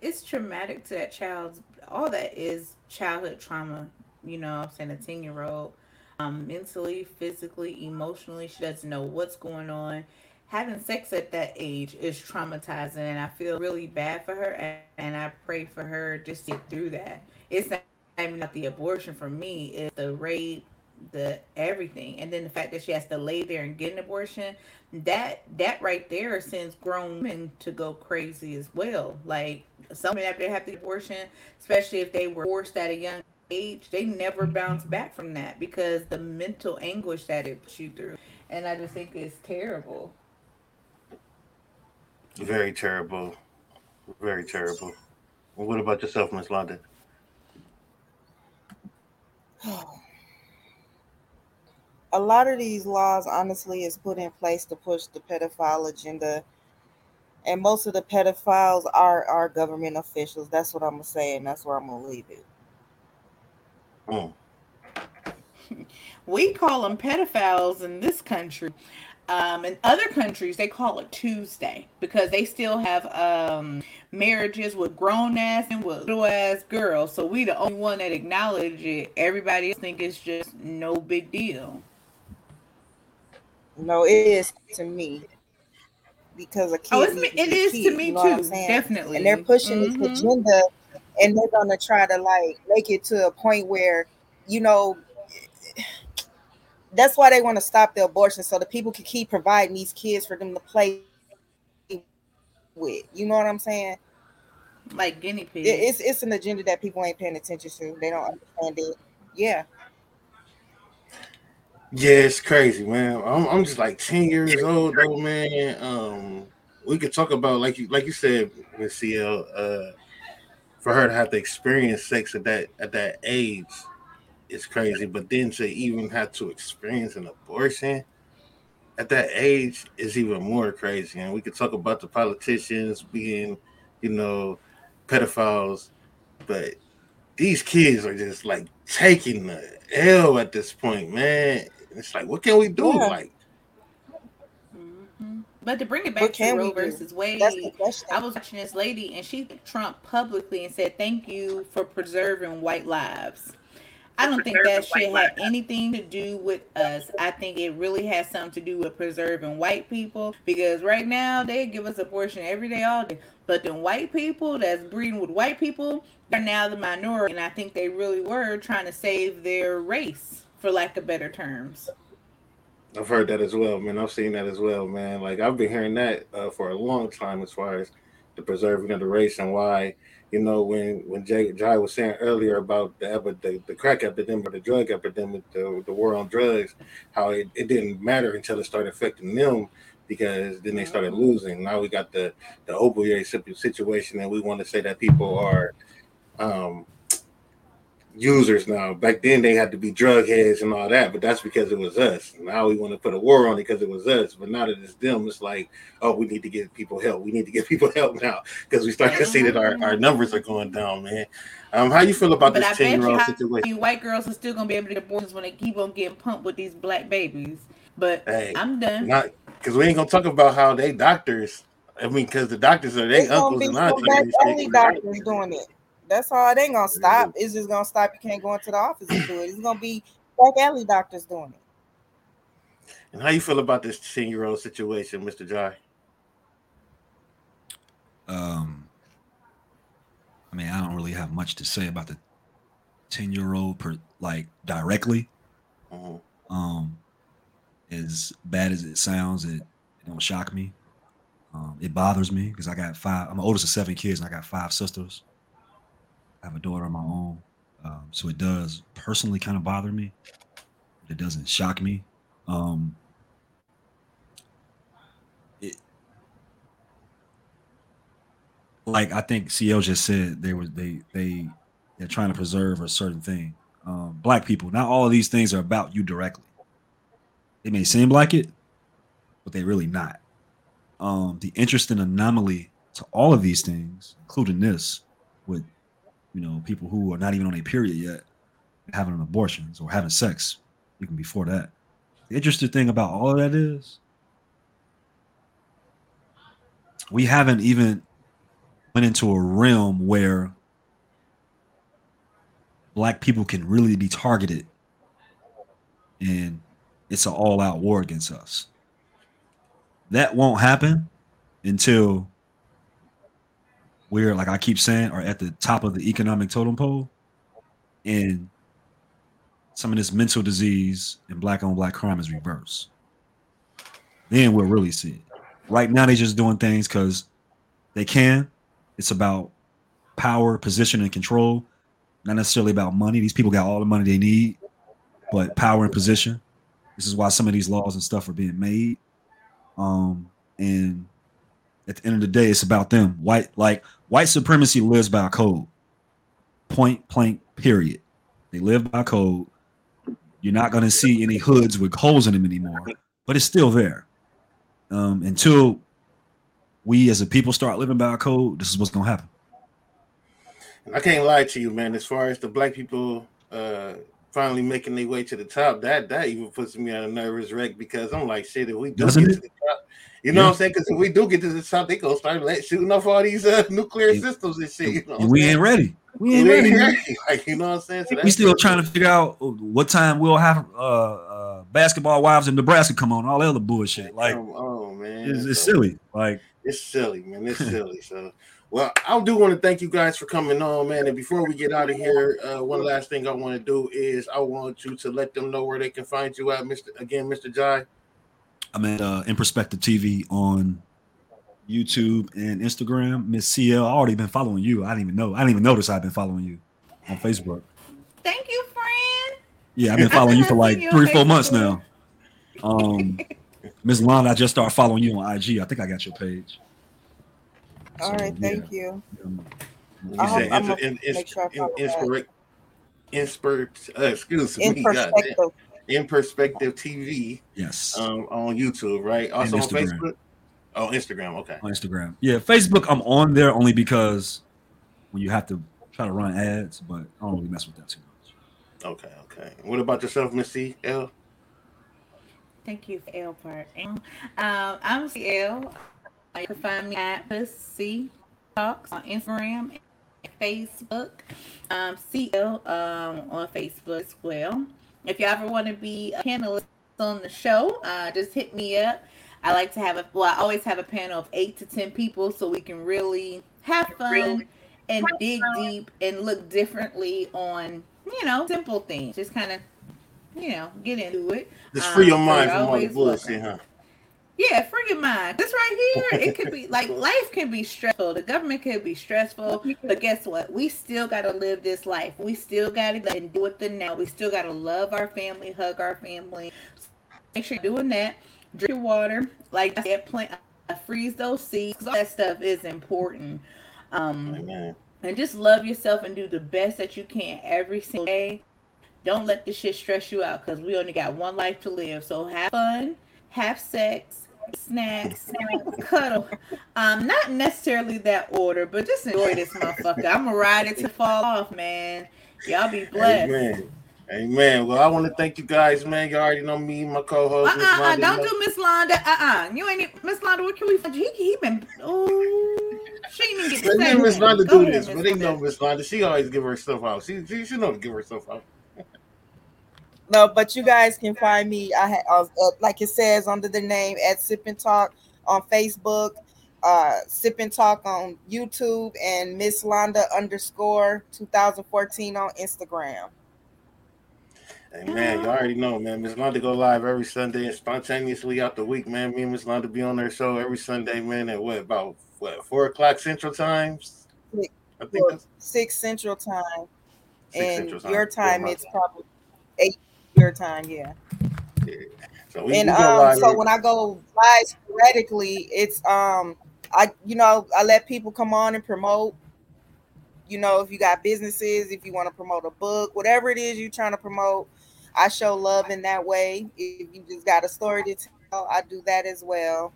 It's traumatic to that child's. All that is childhood trauma. You know, I'm saying a 10 year old, um, mentally, physically, emotionally, she doesn't know what's going on having sex at that age is traumatizing and I feel really bad for her and, and I pray for her just to get through that. It's not even not the abortion for me, it's the rape, the everything. And then the fact that she has to lay there and get an abortion, that that right there sends grown men to go crazy as well. Like some men after they have the abortion, especially if they were forced at a young age, they never bounce back from that because the mental anguish that it puts you through. And I just think it's terrible. Very terrible. Very terrible. Well, what about yourself, Miss Londa? A lot of these laws, honestly, is put in place to push the pedophile agenda. And most of the pedophiles are our government officials. That's what I'm gonna say, and that's where I'm gonna leave it. Mm. we call them pedophiles in this country. Um, in other countries, they call it Tuesday because they still have um, marriages with grown ass and with little ass girls. So we the only one that acknowledge it. Everybody else think it's just no big deal. No, it is to me because a kid. Oh, it's, it is kid, to me you know too, definitely. And they're pushing mm-hmm. this agenda, and they're gonna try to like make it to a point where you know that's why they want to stop the abortion so the people can keep providing these kids for them to play with. You know what I'm saying? Like guinea pigs. It's it's an agenda that people ain't paying attention to. They don't understand it. Yeah. Yeah, it's crazy, man. I'm, I'm just like 10 years old though, man. Um, we could talk about like you like you said, Miss CL, uh, for her to have to experience sex at that at that age is crazy. But then to even have to experience an abortion at that age is even more crazy. And we could talk about the politicians being, you know, pedophiles, but these kids are just like taking the L at this point, man. It's like, what can we do? Yeah. Like. But to bring it back to Roe versus Wade, I was watching this lady and she Trump publicly and said, "Thank you for preserving white lives." I don't think that shit had anything to do with us. I think it really has something to do with preserving white people because right now they give us abortion every day, all day. But the white people that's breeding with white people, they're now the minority. And I think they really were trying to save their race, for lack of better terms. I've heard that as well, man. I've seen that as well, man. Like I've been hearing that uh, for a long time as far as the preserving of the race and why you know, when when Jay, Jai was saying earlier about the, the the crack epidemic, the drug epidemic, the, the war on drugs, how it, it didn't matter until it started affecting them because then they started losing. Now we got the the opioid situation, and we want to say that people are um, users now. Back then they had to be drug heads and all that, but that's because it was us. Now we want to put a war on it because it was us. But now that it's them, it's like, oh, we need to get people help. We need to get people help now because we start to see that our, our numbers are going down, man. Um, how you feel about but this ten year old situation? White girls are still gonna be able to get abortions when they keep on getting pumped with these black babies. But hey, I'm done. Not because we ain't gonna talk about how they doctors. I mean, because the doctors are they uncles and aunties. Only doctors doing it. That's all. It ain't gonna stop. It's just gonna stop. You can't go into the office and do it. It's gonna be back alley doctors doing it. And how you feel about this ten year old situation, Mister Jai? Um, I mean, I don't really have much to say about the ten year old per like directly. Mm-hmm. Um, as bad as it sounds, it, it don't shock me. Um, it bothers me because I got five. I'm the oldest of seven kids, and I got five sisters. Have a daughter of my own. Um, so it does personally kind of bother me. It doesn't shock me. Um, it, like I think CL just said, they were they they they're trying to preserve a certain thing. Um, black people, not all of these things are about you directly. It may seem like it, but they really not. Um, the interesting anomaly to all of these things, including this, with you know people who are not even on a period yet having abortions or having sex even before that. The interesting thing about all of that is we haven't even went into a realm where black people can really be targeted and it's an all-out war against us that won't happen until we're like i keep saying are at the top of the economic totem pole. And some of this mental disease and black on black crime is reversed. Then we'll really see it. Right now they're just doing things because they can. It's about power position and control. Not necessarily about money. These people got all the money they need but power and position. This is why some of these laws and stuff are being made. Um, and at the end of the day, it's about them. White like white supremacy lives by code. Point blank, period. They live by code. You're not gonna see any hoods with holes in them anymore, but it's still there. Um, until we as a people start living by code, this is what's gonna happen. I can't lie to you, man. As far as the black people uh finally making their way to the top, that that even puts me on a nervous wreck because I'm like, shit, if we do Doesn't get it? to the top, you know Yeah. what I'm saying? Because if we do get to the top, they gonna start let, shooting off all these uh, nuclear And- systems and shit. You know, And we ain't ready. We We ain't ready. ready. Like you know what I'm saying? So We that's- still trying to figure out what time we'll have uh, uh, basketball wives in Nebraska come on, all the other bullshit. Like oh, oh, man, it's, it's So- silly. Like It's silly, man. It's silly. So, well, I do want to thank you guys for coming on, man. And before we get out of here, uh, one last thing I want to do is I want you to let them know where they can find you at, Mister. Again, Mister Jai. I'm at uh, In Perspective TV on YouTube and Instagram. Miss CL, I already been following you. I didn't even know. I didn't even notice I've been following you on Facebook. Thank you, friend. Yeah, I've been following you for like you three, four months now. Um, Miss Lana, I just started following you on IG. I think I got your page. All So, right, yeah. thank you. Um, You I hope- said I'm ins- in- ins- make sure I in- follow inspir- uh, excuse In me, perspective, in perspective TV yes, um, on YouTube, right? Also on Facebook. Oh, Instagram. Okay. on Instagram. Yeah, Facebook, I'm on there only because when you have to try to run ads, but I don't really mess with that too much. Okay. Okay. What about yourself, Miss C L? Thank you for L part. Um, I'm CL. You can find me at Pussy Talks on Instagram and Facebook. Um, CL um, on Facebook as well. If you ever want to be a panelist on the show, uh, just hit me up. I like to have a well, I always have a panel of eight to ten people so we can really have fun and dig deep and look differently on you know simple things. Just kind of you know get into it. Just free your Um, so mind you're from all the bullshit, huh? Yeah, free your mind. This right here, it could be like life can be stressful. The government could be stressful, but guess what? We still got to live this life. We still got to and do it the now. We still got to love our family, hug our family. Make sure you're doing that. Drink your water. Like I said, plant, uh, freeze those seeds. all that stuff is important. Um, Amen. and just love yourself and do the best that you can every single day. Don't let this shit stress you out because we only got one life to live. So have fun, have sex, snacks, cuddle. Um, not necessarily that order, but just enjoy this motherfucker. I'm gonna ride it to fall off, man. Y'all be blessed. Amen. Amen. Well, I want to thank you guys, man. You already know me, my co-host. Uh uh you know- do Miss Londa. Uh uh You ain't Miss Londa. What can we find? He, he been. Oh, she ain't even get to Let Miss. Londa do this, but they know Miss Londa. She always give herself out. She she, she know to give herself out. No, but you guys can find me. I uh, uh, like it says under the name at Sip and Talk on Facebook, uh, Sip and Talk on YouTube, and Miss Londa underscore 2014 on Instagram. Hey man, You already know, man. Miss Londa go live every Sunday and spontaneously out the week, man. Me and Miss Londa be on their show every Sunday, man. At what about what four o'clock Central Times? Six. I think Six Central Time, Six and Central Time. your time it's probably eight your time. Yeah. so. We, and we um, so every- when I go live sporadically, it's um, I you know I let people come on and promote. You know, if you got businesses, if you want to promote a book, whatever it is you're trying to promote, I show love in that way. If you just got a story to tell, I do that as well.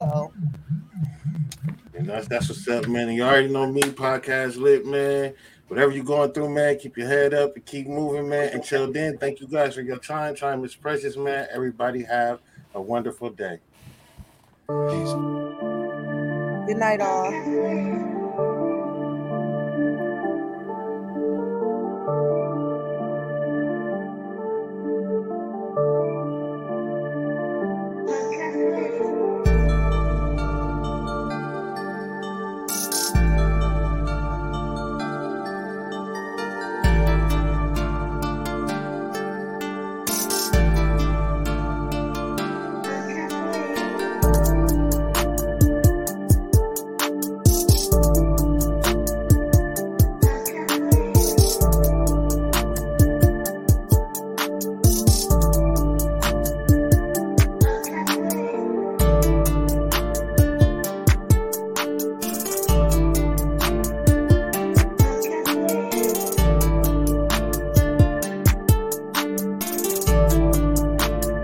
So And that's that's what's up, man. And you already know me, podcast lit, man whatever you're going through, man, keep your head up and keep moving, man. Until then, thank you guys for your time. Time is precious, man. Everybody have a wonderful day. Peace. Good night, all.